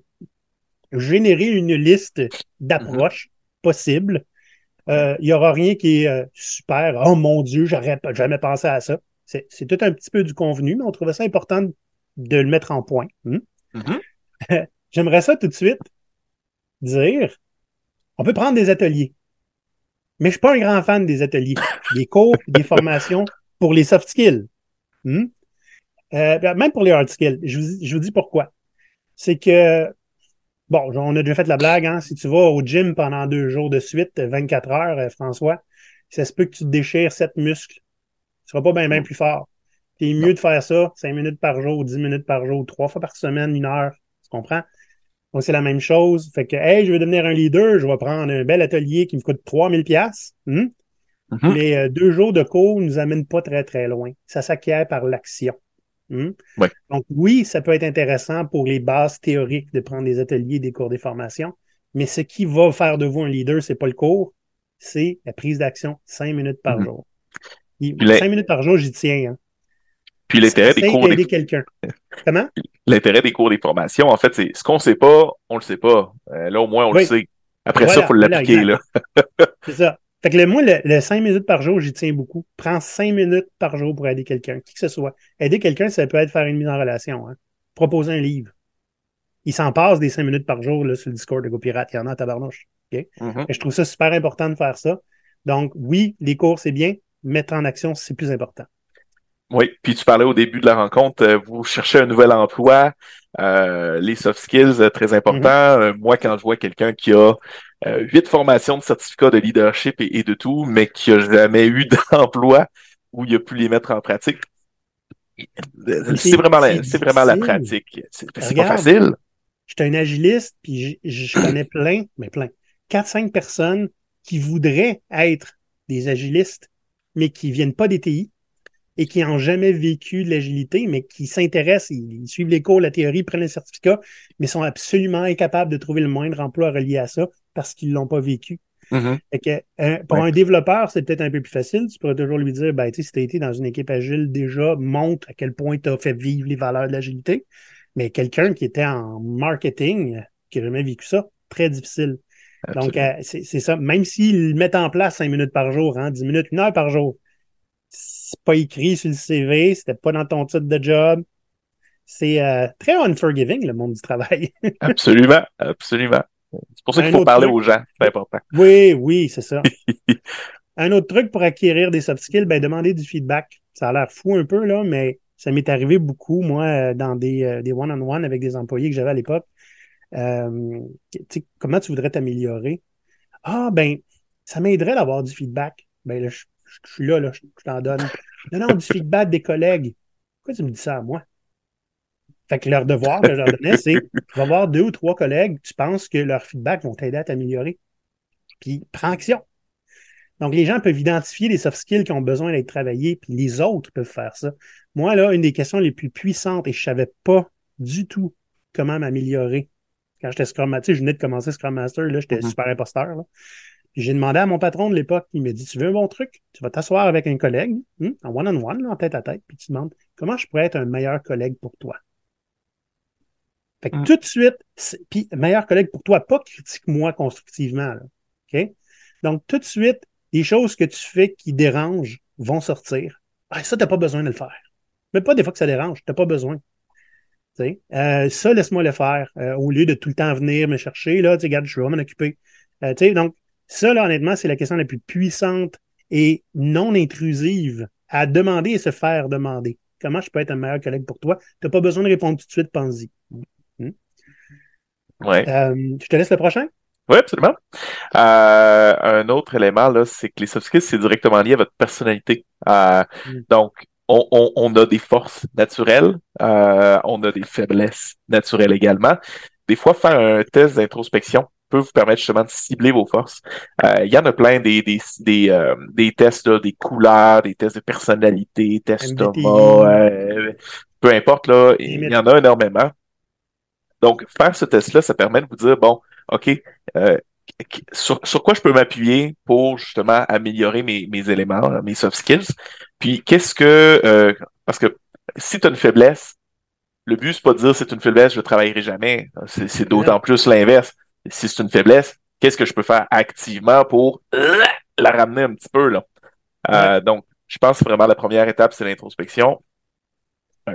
généré une liste d'approches mm-hmm. possibles il n'y aura rien qui est super. Oh mon Dieu, j'aurais jamais pensé à ça. C'est tout un petit peu du convenu, mais on trouvait ça important de le mettre en point. [LAUGHS] J'aimerais ça tout de suite dire, on peut prendre des ateliers. Mais je suis pas un grand fan des ateliers, des cours, des formations pour les soft skills. Euh, même pour les hard skills. Je vous, je vous dis pourquoi. C'est que Bon, on a déjà fait la blague, hein? Si tu vas au gym pendant deux jours de suite, 24 heures, euh, François, ça se peut que tu te déchires sept muscles. Tu seras pas bien Mm. plus fort. C'est mieux de faire ça 5 minutes par jour, 10 minutes par jour, trois fois par semaine, une heure. Tu comprends? Donc, c'est la même chose. Fait que, hey, je veux devenir un leader, je vais prendre un bel atelier qui me coûte 3000 pièces. Mhm. Mais euh, deux jours de cours nous amènent pas très, très loin. Ça s'acquiert par l'action. Hmm? Ouais. Donc, oui, ça peut être intéressant pour les bases théoriques de prendre des ateliers, des cours, des formations. Mais ce qui va faire de vous un leader, c'est pas le cours, c'est la prise d'action cinq minutes par Mhm. jour. Et Cinq minutes par jour, j'y tiens. Hein. Puis l'intérêt des cours, des, quelqu'un. [LAUGHS] Comment? l'intérêt des cours des formations, en fait, c'est ce qu'on sait pas, on le sait pas. Euh, là, au moins, on Oui. le sait. Après Voilà, ça, faut voilà, l'appliquer, exact. là. [LAUGHS] C'est ça. Fait que le, moi, le, le 5 minutes par jour, j'y tiens beaucoup. Prends cinq minutes par jour pour aider quelqu'un, qui que ce soit. Aider quelqu'un, ça peut être faire une mise en relation. Hein. Proposer un livre. Il s'en passe des cinq minutes par jour là, sur le Discord de GoPirate. Il y en a à tabarnouche. Mhm. Et je trouve ça super important de faire ça. Donc, oui, les cours, c'est bien. Mettre en action, c'est plus important. Oui, puis tu parlais au début de la rencontre, euh, vous cherchez un nouvel emploi, euh, les soft skills, euh, très important. Mm-hmm. Euh, moi, quand je vois quelqu'un qui a euh, huit formations de certificat de leadership et, et de tout, mais qui a jamais eu [LAUGHS] d'emploi où il a pu les mettre en pratique, c'est vraiment la, c'est vraiment la pratique. C'est pas facile. Je suis un agiliste, puis je, je connais plein, mais plein, 4-5 personnes qui voudraient être des agilistes, mais qui viennent pas des TI et qui n'ont jamais vécu de l'agilité, mais qui s'intéressent, ils, suivent les cours, la théorie, prennent le certificat, mais sont absolument incapables de trouver le moindre emploi relié à ça parce qu'ils l'ont pas vécu. Mhm. Fait que, euh, pour Ouais. un développeur, c'est peut-être un peu plus facile. Tu pourrais toujours lui dire, ben, tu sais, si tu as été dans une équipe agile déjà, montre à quel point tu as fait vivre les valeurs de l'agilité. Mais quelqu'un qui était en marketing, euh, qui n'a jamais vécu ça, très difficile. Donc, Absolument. euh, c'est ça. Même s'ils mettent en place 5 minutes par jour, hein, 10 minutes, une heure par jour, c'est pas écrit sur le CV, c'était pas dans ton titre de job. C'est euh, très unforgiving, le monde du travail. [LAUGHS] absolument, absolument. C'est pour ça qu'il faut parler truc. aux gens, c'est important. Oui, oui, c'est ça. [LAUGHS] un autre truc pour acquérir des soft skills, ben, demander du feedback. Ça a l'air fou un peu, là, mais ça m'est arrivé beaucoup, moi, euh, dans des, euh, des one-on-one avec des employés que j'avais à l'époque. Euh, comment tu voudrais t'améliorer? Ah, ben, ça m'aiderait d'avoir du feedback. Ben, là, je, je- je suis là, là, je, je t'en donne. Non, non, du feedback des collègues. Pourquoi tu me dis ça à moi? Fait que leur devoir que je leur donnais, c'est tu vas voir deux ou trois collègues, tu penses que leurs feedback vont t'aider à t'améliorer? Puis prends action. Donc, les gens peuvent identifier les soft skills qui ont besoin d'être travaillés, puis les autres peuvent faire ça. Moi, là, une des questions les plus puissantes, et je savais pas du tout comment m'améliorer quand j'étais Scrum Master. Je venais de commencer Scrum Master, là, j'étais Mhm. super imposteur. Là. J'ai demandé à mon patron de l'époque, il m'a dit, tu veux un bon truc? Tu vas t'asseoir avec un collègue, hmm, en one-on-one, en tête à tête, puis tu demandes, comment je pourrais être un meilleur collègue pour toi? Fait que Mm. tout de suite, puis meilleur collègue pour toi, pas critique-moi constructivement. Là. OK? Donc, tout de suite, les choses que tu fais qui dérangent vont sortir. Ah, ça, tu n'as pas besoin de le faire. Mais pas des fois que ça dérange, tu n'as pas besoin. Euh, ça, laisse-moi le faire. euh, au lieu de tout le temps venir me chercher, là, tu regarde, je vais m'en occuper. Euh, tu sais, donc, ça, là, honnêtement, c'est la question la plus puissante et non intrusive à demander et se faire demander. Comment je peux être un meilleur collègue pour toi? Tu n'as pas besoin de répondre tout de suite, pense-y. Ouais. Euh, je te laisse le prochain? Oui, absolument. Euh, un autre élément, là, c'est que les soft skills, c'est directement lié à votre personnalité. Euh, Mm. Donc, on, on, on a des forces naturelles, euh, on a des faiblesses naturelles également. Des fois, faire un test d'introspection peut vous permettre justement de cibler vos forces. Euh, Il y en a plein des des des, euh, des tests là, des couleurs, des tests de personnalité, tests euh, peu importe là, il y en a énormément. Donc, faire ce test-là, ça permet de vous dire bon, ok, euh, sur, sur quoi je peux m'appuyer pour justement améliorer mes, mes éléments, mes soft skills? Puis qu'est-ce que euh, parce que si tu as une faiblesse, le but c'est pas de dire c'est une faiblesse, je ne travaillerai jamais. C'est d'autant plus l'inverse. Si c'est une faiblesse, qu'est-ce que je peux faire activement pour euh, la ramener un petit peu là? Euh, donc, je pense que vraiment la première étape, c'est l'introspection.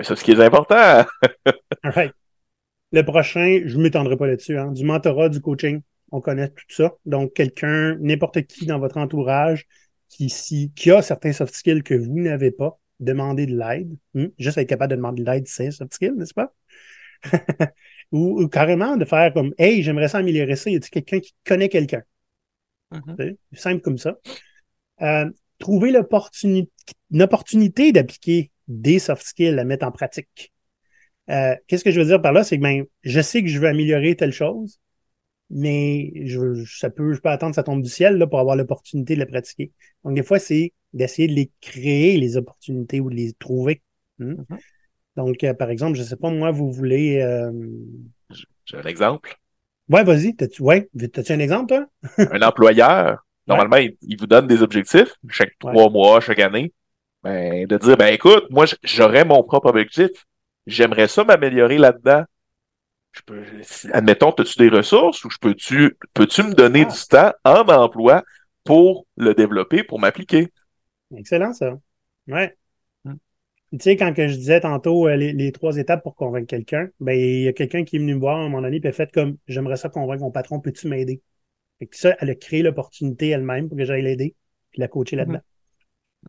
C'est ce qui est important. [LAUGHS] Right. Le prochain, je ne m'étendrai pas là-dessus. Hein. Du mentorat, du coaching, on connaît tout ça. Donc, quelqu'un, n'importe qui dans votre entourage qui, si, qui a certains soft skills que vous n'avez pas, demandez de l'aide. Hmm? Juste être capable de demander de l'aide, c'est un soft skill, n'est-ce pas? [LAUGHS] ou, ou, carrément de faire comme Hey, j'aimerais ça améliorer ça. Y a-t-il quelqu'un qui connaît quelqu'un? Mm-hmm. C'est simple comme ça. Euh, trouver l'opportunité, une opportunité d'appliquer des soft skills à mettre en pratique. Euh, Qu'est-ce que je veux dire par là? C'est que ben, je sais que je veux améliorer telle chose, mais je, ça peut, je peux attendre que ça tombe du ciel là, pour avoir l'opportunité de la pratiquer. Donc, des fois, c'est d'essayer de les créer, les opportunités, ou de les trouver. Hmm? Donc, euh, par exemple, je sais pas, moi, vous voulez... Euh... J'ai un exemple. Ouais, vas-y. T'as-tu ouais, un exemple, toi? [LAUGHS] un employeur, normalement, il, il vous donne des objectifs chaque Ouais. trois mois, chaque année. Ben, de dire, ben écoute, moi, j'aurais mon propre objectif. J'aimerais ça m'améliorer là-dedans. Je peux, si- admettons, as-tu des ressources ou je peux-tu, peux-tu me donner Ah. du temps en emploi pour le développer, pour m'appliquer? Excellent, ça. Ouais. Tu sais, quand que je disais tantôt euh, les, les trois étapes pour convaincre quelqu'un, ben il y a quelqu'un qui est venu me voir à un moment donné et a fait comme j'aimerais ça convaincre mon patron, peux-tu m'aider? Fait que ça, elle a créé l'opportunité elle-même pour que j'aille l'aider, puis la coacher là-dedans.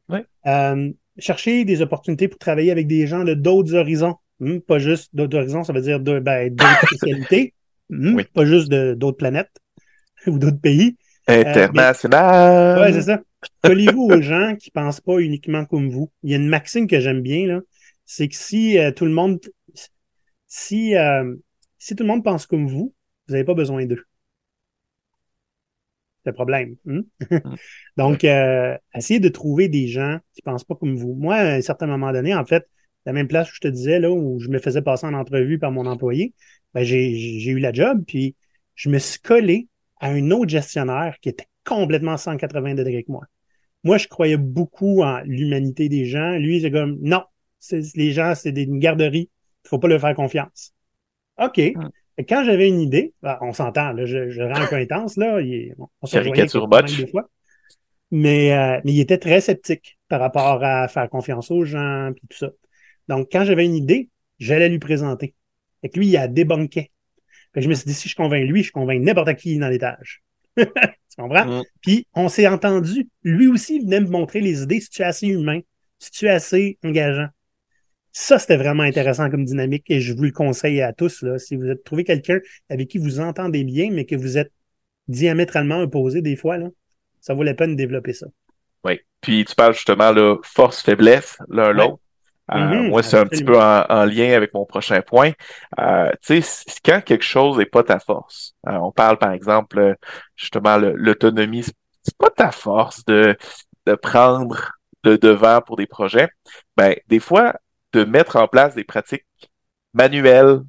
Ouais. Euh, chercher des opportunités pour travailler avec des gens de d'autres horizons. Hmm, pas juste d'autres horizons, ça veut dire de, ben, d'autres [LAUGHS] spécialités. Hmm, Oui. Pas juste de d'autres planètes [LAUGHS] ou d'autres pays. International. Ouais, c'est ça. Collez-vous aux gens qui pensent pas uniquement comme vous. Il y a une maxime que j'aime bien, là. C'est que si euh, tout le monde, si, euh, si tout le monde pense comme vous, vous n'avez pas besoin d'eux. C'est le problème. hein? [LAUGHS] Donc, euh, essayez de trouver des gens qui pensent pas comme vous. Moi, à un certain moment donné, en fait, la même place où je te disais, là, où je me faisais passer en entrevue par mon employé, ben, j'ai, j'ai eu la job, puis je me suis collé à un autre gestionnaire qui était complètement 180 degrés que moi. Moi, je croyais beaucoup en l'humanité des gens. Lui, c'est comme, non, les gens, c'est des, une garderie. Il faut pas leur faire confiance. OK. Et quand j'avais une idée, ben, on s'entend, je, je rends un peu intense, là. Il est- on Caricature botch. semaines des fois. Mais, euh, mais il était très sceptique par rapport à faire confiance aux gens, puis tout ça. Donc, quand j'avais une idée, j'allais lui présenter. Et que lui, il a débunké. Fait que je me suis dit, si je convainc lui, je convainc n'importe qui dans l'étage. [LAUGHS] tu comprends? Mm. Puis, on s'est entendu. Lui aussi, il venait me montrer les idées. Si tu es assez humain, si tu es assez engageant? Ça, c'était vraiment intéressant comme dynamique et je vous le conseille à tous. Là, si vous êtes trouvé quelqu'un avec qui vous entendez bien, mais que vous êtes diamétralement opposés des fois, là, ça vaut la peine de développer ça. Oui. Puis tu parles justement là, force-faiblesse, l'un Ouais. l'autre. Euh, Mhm, moi, c'est un petit peu en, en lien avec mon prochain point. Euh, tu sais, quand quelque chose n'est pas ta force, euh, on parle par exemple justement l'autonomie, c'est pas ta force de, de prendre le devant pour des projets. Ben, des fois, de mettre en place des pratiques manuelles.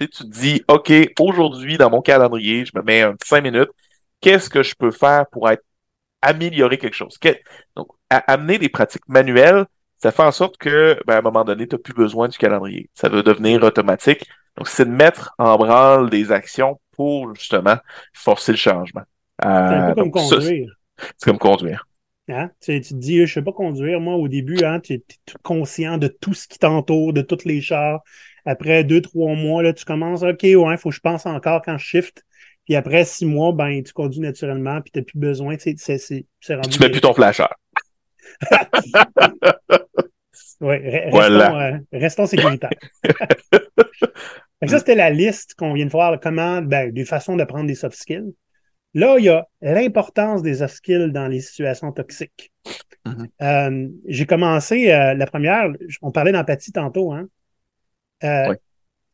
Tu te dis, OK, aujourd'hui, dans mon calendrier, je me mets un petit cinq minutes. Qu'est-ce que je peux faire pour être améliorer quelque chose? Que- donc, à- amener des pratiques manuelles, ça fait en sorte que, ben, à un moment donné, tu n'as plus besoin du calendrier. Ça va devenir automatique. Donc, c'est de mettre en branle des actions pour, justement, forcer le changement. C'est un Euh, peu comme donc, ça, conduire. c'est comme conduire. Hein? Tu, tu te dis, je sais pas conduire. Moi, au début, hein, tu es, conscient de tout ce qui t'entoure, de tous les chars. Après deux, trois mois, là, tu commences, OK, ouais, faut que je pense encore quand je shift. Puis après six mois, ben, tu conduis naturellement, puis tu n'as plus besoin. C'est, c'est, c'est rendu Tu mets plus ton flasheur. [LAUGHS] Ouais, re- restons, Voilà. euh, restons sécuritaires. [LAUGHS] Ça, c'était la liste qu'on vient de voir, comment, ben, des façons de prendre des soft skills. Là, il y a l'importance des soft skills dans les situations toxiques. Mhm. Euh, j'ai commencé, euh, la première, on parlait d'empathie tantôt, hein. Euh.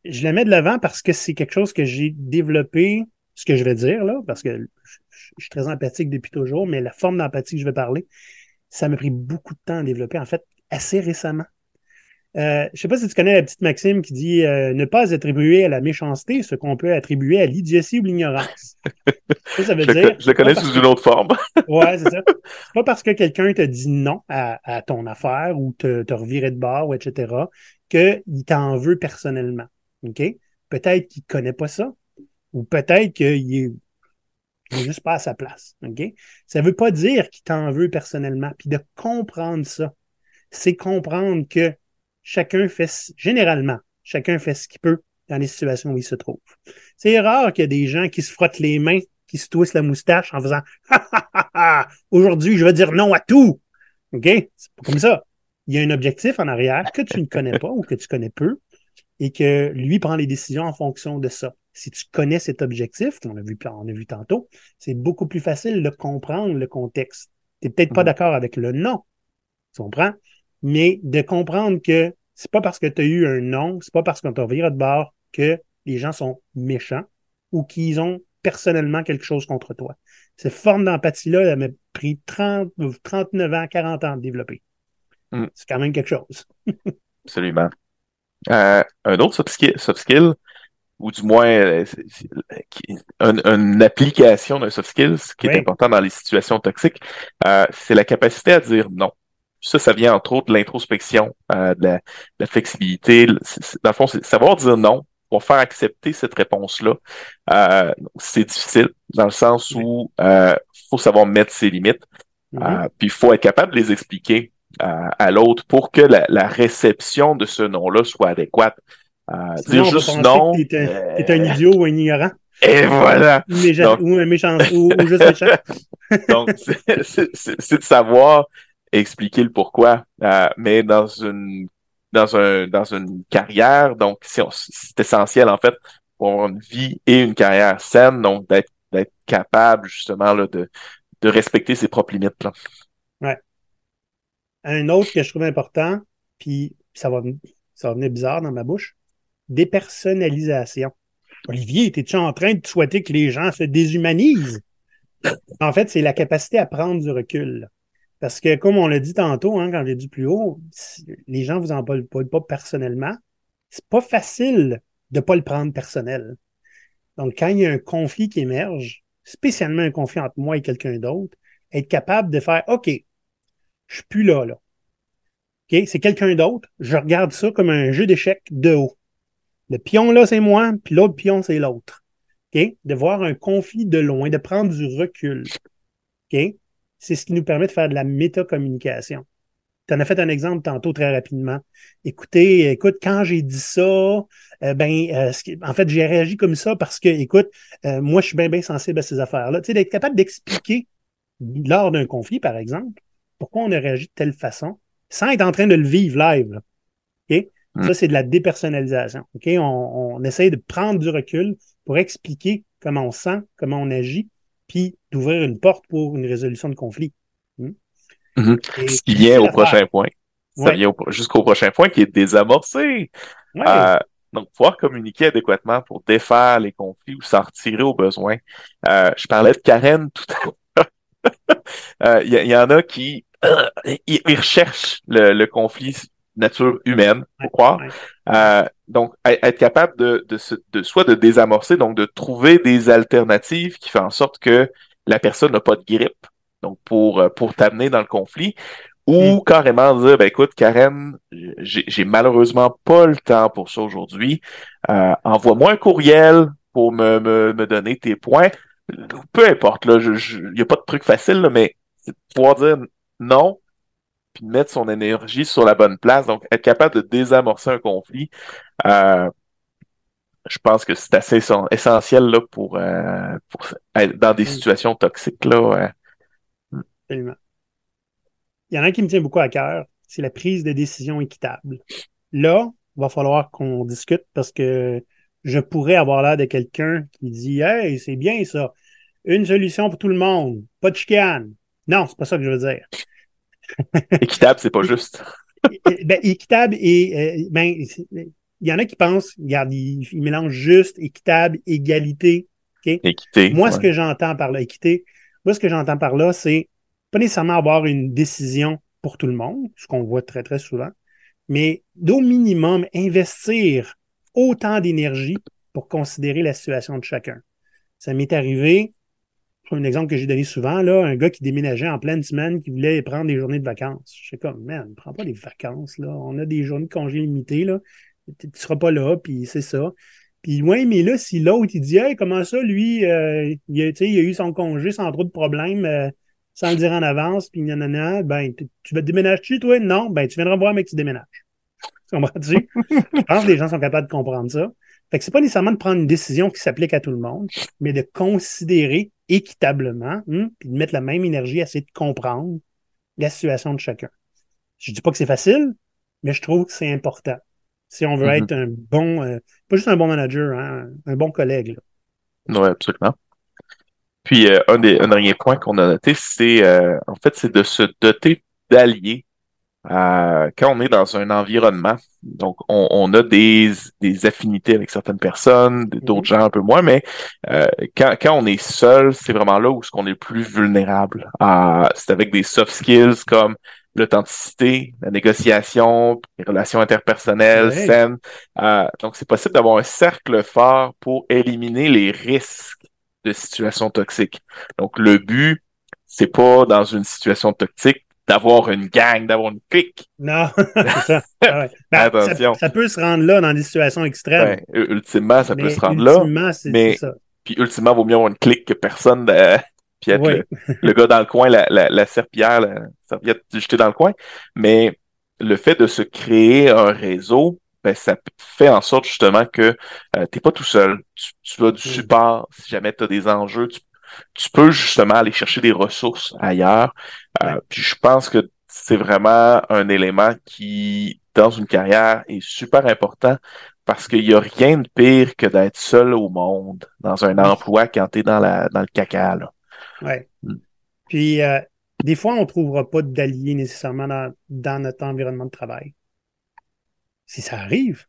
Je la mets de l'avant parce que c'est quelque chose que j'ai développé, ce que je vais dire, là, parce que je, je- je suis très empathique depuis toujours, mais la forme d'empathie que je vais parler, ça m'a pris beaucoup de temps à développer, en fait, assez récemment. Euh, je sais pas si tu connais la petite maxime qui dit euh, ne pas attribuer à la méchanceté ce qu'on peut attribuer à l'idiotie ou l'ignorance. [LAUGHS] ça, ça veut Je, dire. je le connais sous une autre forme. [LAUGHS] Ouais, c'est ça. C'est pas parce que quelqu'un te dit non à, à ton affaire ou te, te revirer de bord, ou etc., qu'il t'en veut personnellement. OK? Peut-être qu'il connaît pas ça, ou peut-être qu'il est, il est juste pas à sa place. OK? Ça veut pas dire qu'il t'en veut personnellement. Puis de comprendre ça, c'est comprendre que chacun fait, généralement, chacun fait ce qu'il peut dans les situations où il se trouve. C'est rare qu'il y a des gens qui se frottent les mains, qui se twissent la moustache en faisant Aujourd'hui, je vais dire non à tout. OK? C'est pas comme ça. Il y a un objectif en arrière que tu ne connais pas ou que tu connais peu et que lui prend les décisions en fonction de ça. Si tu connais cet objectif, qu'on a vu, on a vu tantôt, c'est beaucoup plus facile de comprendre le contexte. Tu n'es peut-être pas Mhm. d'accord avec le non. Tu comprends? Mais de comprendre que c'est pas parce que tu as eu un non, c'est pas parce qu'on t'a viré de bord que les gens sont méchants ou qu'ils ont personnellement quelque chose contre toi. Cette forme d'empathie-là, elle m'a pris 30, 39 ans, 40 ans de développer. Mm. C'est quand même quelque chose. [LAUGHS] Absolument. Euh, un autre soft skill, soft skill, ou du moins euh, c'est- c'est- qui- un- une application d'un soft skill, ce qui Oui. est important dans les situations toxiques, euh, c'est la capacité à dire non. Ça, ça vient entre autres de l'introspection, euh, de, la, de la flexibilité. Dans le fond, c'est savoir dire non pour faire accepter cette réponse-là. Euh, c'est difficile dans le sens où euh, faut savoir mettre ses limites. Mhm. Euh, puis il faut être capable de les expliquer euh, à l'autre pour que la, la réception de ce nom-là soit adéquate. Euh, dire peut juste non. t'es un, euh, un idiot ou un ignorant [LAUGHS] Et voilà. méja- Donc- ou un méchant ou, ou juste méchant. [LAUGHS] Donc, c'est- de savoir expliquer le pourquoi. Euh, mais dans une dans un dans une carrière, donc c'est essentiel en fait pour avoir une vie et une carrière saine, donc d'être d'être capable justement là, de de respecter ses propres limites. Là. Un autre que je trouve important, puis ça va, ça va venir bizarre dans ma bouche, dépersonnalisation. Olivier, es-tu en train de souhaiter que les gens se déshumanisent? En fait, c'est la capacité à prendre du recul. Parce que, comme on l'a dit tantôt, hein, quand j'ai dit plus haut, les gens vous en parlent pas, pas personnellement. C'est pas facile de pas le prendre personnel. Donc, quand il y a un conflit qui émerge, spécialement un conflit entre moi et quelqu'un d'autre, être capable de faire OK, je suis plus là, là. OK, c'est quelqu'un d'autre. Je regarde ça comme un jeu d'échecs de haut. Le pion là, c'est moi, puis l'autre pion, c'est l'autre. OK? De voir un conflit de loin, de prendre du recul. OK? C'est ce qui nous permet de faire de la métacommunication. Tu en as fait un exemple tantôt très rapidement. Écoutez, écoute, quand j'ai dit ça, euh, ben, euh, en fait, j'ai réagi comme ça parce que, écoute, euh, moi, je suis bien, bien sensible à ces affaires-là. Tu sais, d'être capable d'expliquer lors d'un conflit, par exemple, pourquoi on a réagi de telle façon, sans être en train de le vivre live. là. OK? Mm. Ça, c'est de la dépersonnalisation. OK? On, on essaye de prendre du recul pour expliquer comment on sent, comment on agit, puis d'ouvrir une porte pour une résolution de conflit. Hmm? Mhm. Et Ce qui vient au prochain point. Ça Ouais. vient au- jusqu'au prochain point qui est désamorcé. Ouais. Euh, donc, pouvoir communiquer adéquatement pour défaire les conflits ou s'en retirer au besoin. Euh, je parlais de Karen tout à l'heure. [LAUGHS] Euh, Il y, y en a qui [CLEARS THROAT] ils, ils recherchent le, le conflit nature humaine, faut croire. Euh, donc, être capable de, de, de soit de désamorcer, donc de trouver des alternatives qui font en sorte que la personne n'a pas de grippe, donc pour euh, pour t'amener dans le conflit, ou Mm. carrément dire, ben écoute, Karen, j'ai malheureusement pas le temps pour ça aujourd'hui. Euh, Envoie-moi un courriel pour me, me, me donner tes points. Peu importe, là, je, je, y a pas de truc facile, là, mais pouvoir dire non, puis de mettre son énergie sur la bonne place. Donc, être capable de désamorcer un conflit, euh, je pense que c'est assez essen- essentiel là, pour, euh, pour être dans des Mm. situations toxiques. Là, ouais. Absolument. Il y en a un qui me tient beaucoup à cœur, c'est la prise de décision équitable. Là, il va falloir qu'on discute parce que je pourrais avoir l'air de quelqu'un qui dit Hey, c'est bien ça. Une solution pour tout le monde, pas de chicane. Non, c'est pas ça que je veux dire. [LAUGHS] Équitable, c'est pas juste. Ben, équitable et euh, ben, il y en a qui pensent, regarde, ils, ils mélangent juste, équitable, égalité. Équité. Moi, ouais. ce que j'entends par là, équité, moi, ce que j'entends par là, c'est pas nécessairement avoir une décision pour tout le monde, ce qu'on voit très, très souvent, mais d'au minimum investir autant d'énergie pour considérer la situation de chacun. Ça m'est arrivé, un exemple que j'ai donné souvent, là, un gars qui déménageait en pleine semaine, qui voulait prendre des journées de vacances. Je suis comme, man, prends pas des vacances, là. On a des journées de congé limitées, là. Tu tu seras pas là, puis c'est ça. Puis ouais, mais là, si l'autre, il dit, hey, comment ça, lui, euh, il, a, sais, il a eu son congé sans trop de problèmes, euh, sans le dire en avance, puis nanana, ben, tu- vas te déménager, toi? Non, ben, tu viendras voir, mais tu déménages. Tu [LAUGHS] comprends-tu? Je pense que les gens sont capables de comprendre ça. Fait que c'est pas nécessairement de prendre une décision qui s'applique à tout le monde, mais de considérer équitablement, hein, puis de mettre la même énergie à essayer de comprendre la situation de chacun. Je dis pas que c'est facile, mais je trouve que c'est important. Si on veut Mhm. être un bon, euh, pas juste un bon manager, hein, un bon collègue. Oui, absolument. Puis euh, un, des, un dernier point qu'on a noté, c'est euh, en fait, c'est de se doter d'alliés euh, quand on est dans un environnement. Donc, on, on a des, des affinités avec certaines personnes, d'autres gens un peu moins, mais quand, quand on est seul, c'est vraiment là où est-ce qu'on est le plus vulnérable. c'est avec des soft skills comme l'authenticité, la négociation, les relations interpersonnelles saines. donc, c'est possible d'avoir un cercle fort pour éliminer les risques de situations toxiques. Donc, le but, c'est pas dans une situation toxique d'avoir une gang, d'avoir une clique. Non, [LAUGHS] c'est ça. Ah [LAUGHS] ben, Attention. Ça, peut se rendre là dans des situations extrêmes. ultimement, ça peut se rendre là. Mais, ça. Puis ultimement, il vaut mieux avoir une clique que personne, de, [LAUGHS] puis être le, gars dans le coin, la, la, la serpillère, la serviette jetée dans le coin. Mais le fait de se créer un réseau, ben, ça fait en sorte justement que euh, tu n'es pas tout seul. Tu, as du mm. support si jamais tu as des enjeux. Tu, peux justement aller chercher des ressources ailleurs. Euh, puis je pense que c'est vraiment un élément qui, dans une carrière, est super important parce qu'il n'y a rien de pire que d'être seul au monde dans un emploi quand tu es dans, la, dans le caca. Là. Ouais. Mm. Puis, euh, des fois, on ne trouvera pas d'alliés nécessairement dans, dans notre environnement de travail si ça arrive,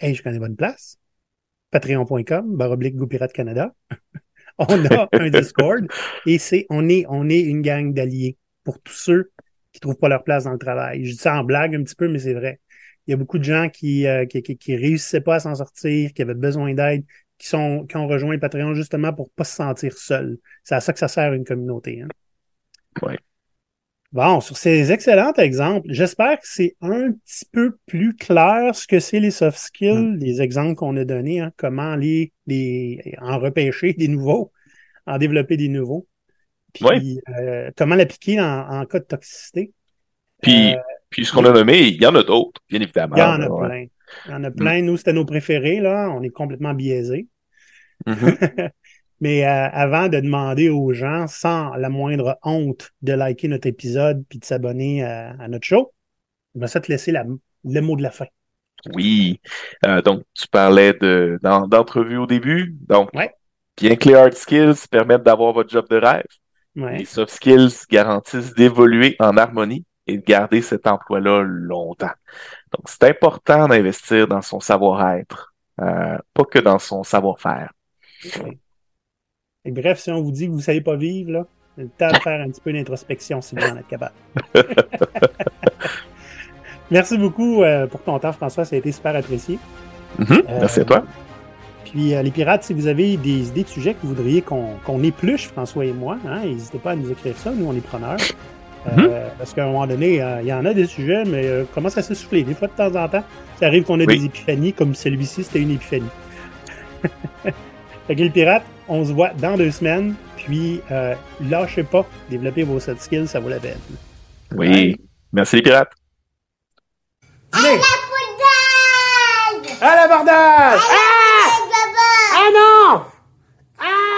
hey, je connais bonne place. Patreon.com, baroblique Goupirate Canada. [LAUGHS] [LAUGHS] on a un Discord et c'est, on est, on est une gang d'alliés pour tous ceux qui trouvent pas leur place dans le travail. Je dis ça en blague un petit peu, mais c'est vrai. Il y a beaucoup de gens qui, euh, qui, qui, réussissaient pas à s'en sortir, qui avaient besoin d'aide, qui sont, qui ont rejoint le Patreon justement pour pas se sentir seuls. C'est à ça que ça sert une communauté. Hein. Ouais. Bon, sur ces excellents exemples, j'espère que c'est un petit peu plus clair ce que c'est les soft skills, mm. les exemples qu'on a donnés, hein, comment les, les en repêcher des nouveaux, en développer des nouveaux, puis euh, comment l'appliquer en, cas de toxicité. Puis, euh, puis ce qu'on a nommé, il y en a d'autres, bien évidemment. Il y en a plein. Il y en a plein. Nous, c'était nos préférés, là. On est complètement biaisés. Mm-hmm. [LAUGHS] Mais euh, avant de demander aux gens, sans la moindre honte, de liker notre épisode puis de s'abonner à, notre show, je vais ça te laisser le mot de la fin. Oui. Euh, donc, tu parlais de d'entrevue au début. Donc, bien que les hard skills permettent d'avoir votre job de rêve, les soft skills garantissent d'évoluer en harmonie et de garder cet emploi-là longtemps. Donc, c'est important d'investir dans son savoir-être, euh, pas que dans son savoir-faire. Et bref, si on vous dit que vous ne savez pas vivre, là, le temps de faire un petit peu d'introspection si vous en êtes capable. [LAUGHS] Merci beaucoup euh, pour ton temps, François. Ça a été super apprécié. Mm-hmm. Merci à toi. Euh, puis, euh, les pirates, si vous avez des idées de sujets que vous voudriez qu'on épluche, François et moi, hein, n'hésitez pas à nous écrire ça. Nous, on est preneurs. Mm-hmm. Parce qu'à un moment donné, il y en a des sujets, mais commence à s'essouffler. Des fois, de temps en temps, ça arrive qu'on ait des épiphanies, comme celui-ci, c'était une épiphanie. [LAUGHS] fait que les pirates, on se voit dans deux semaines. Puis, euh, lâchez pas, développez vos soft skills, ça vaut la peine. Oui. Merci les pirates. À la bordage! À l'abordage! Ah! Ah non! Ah!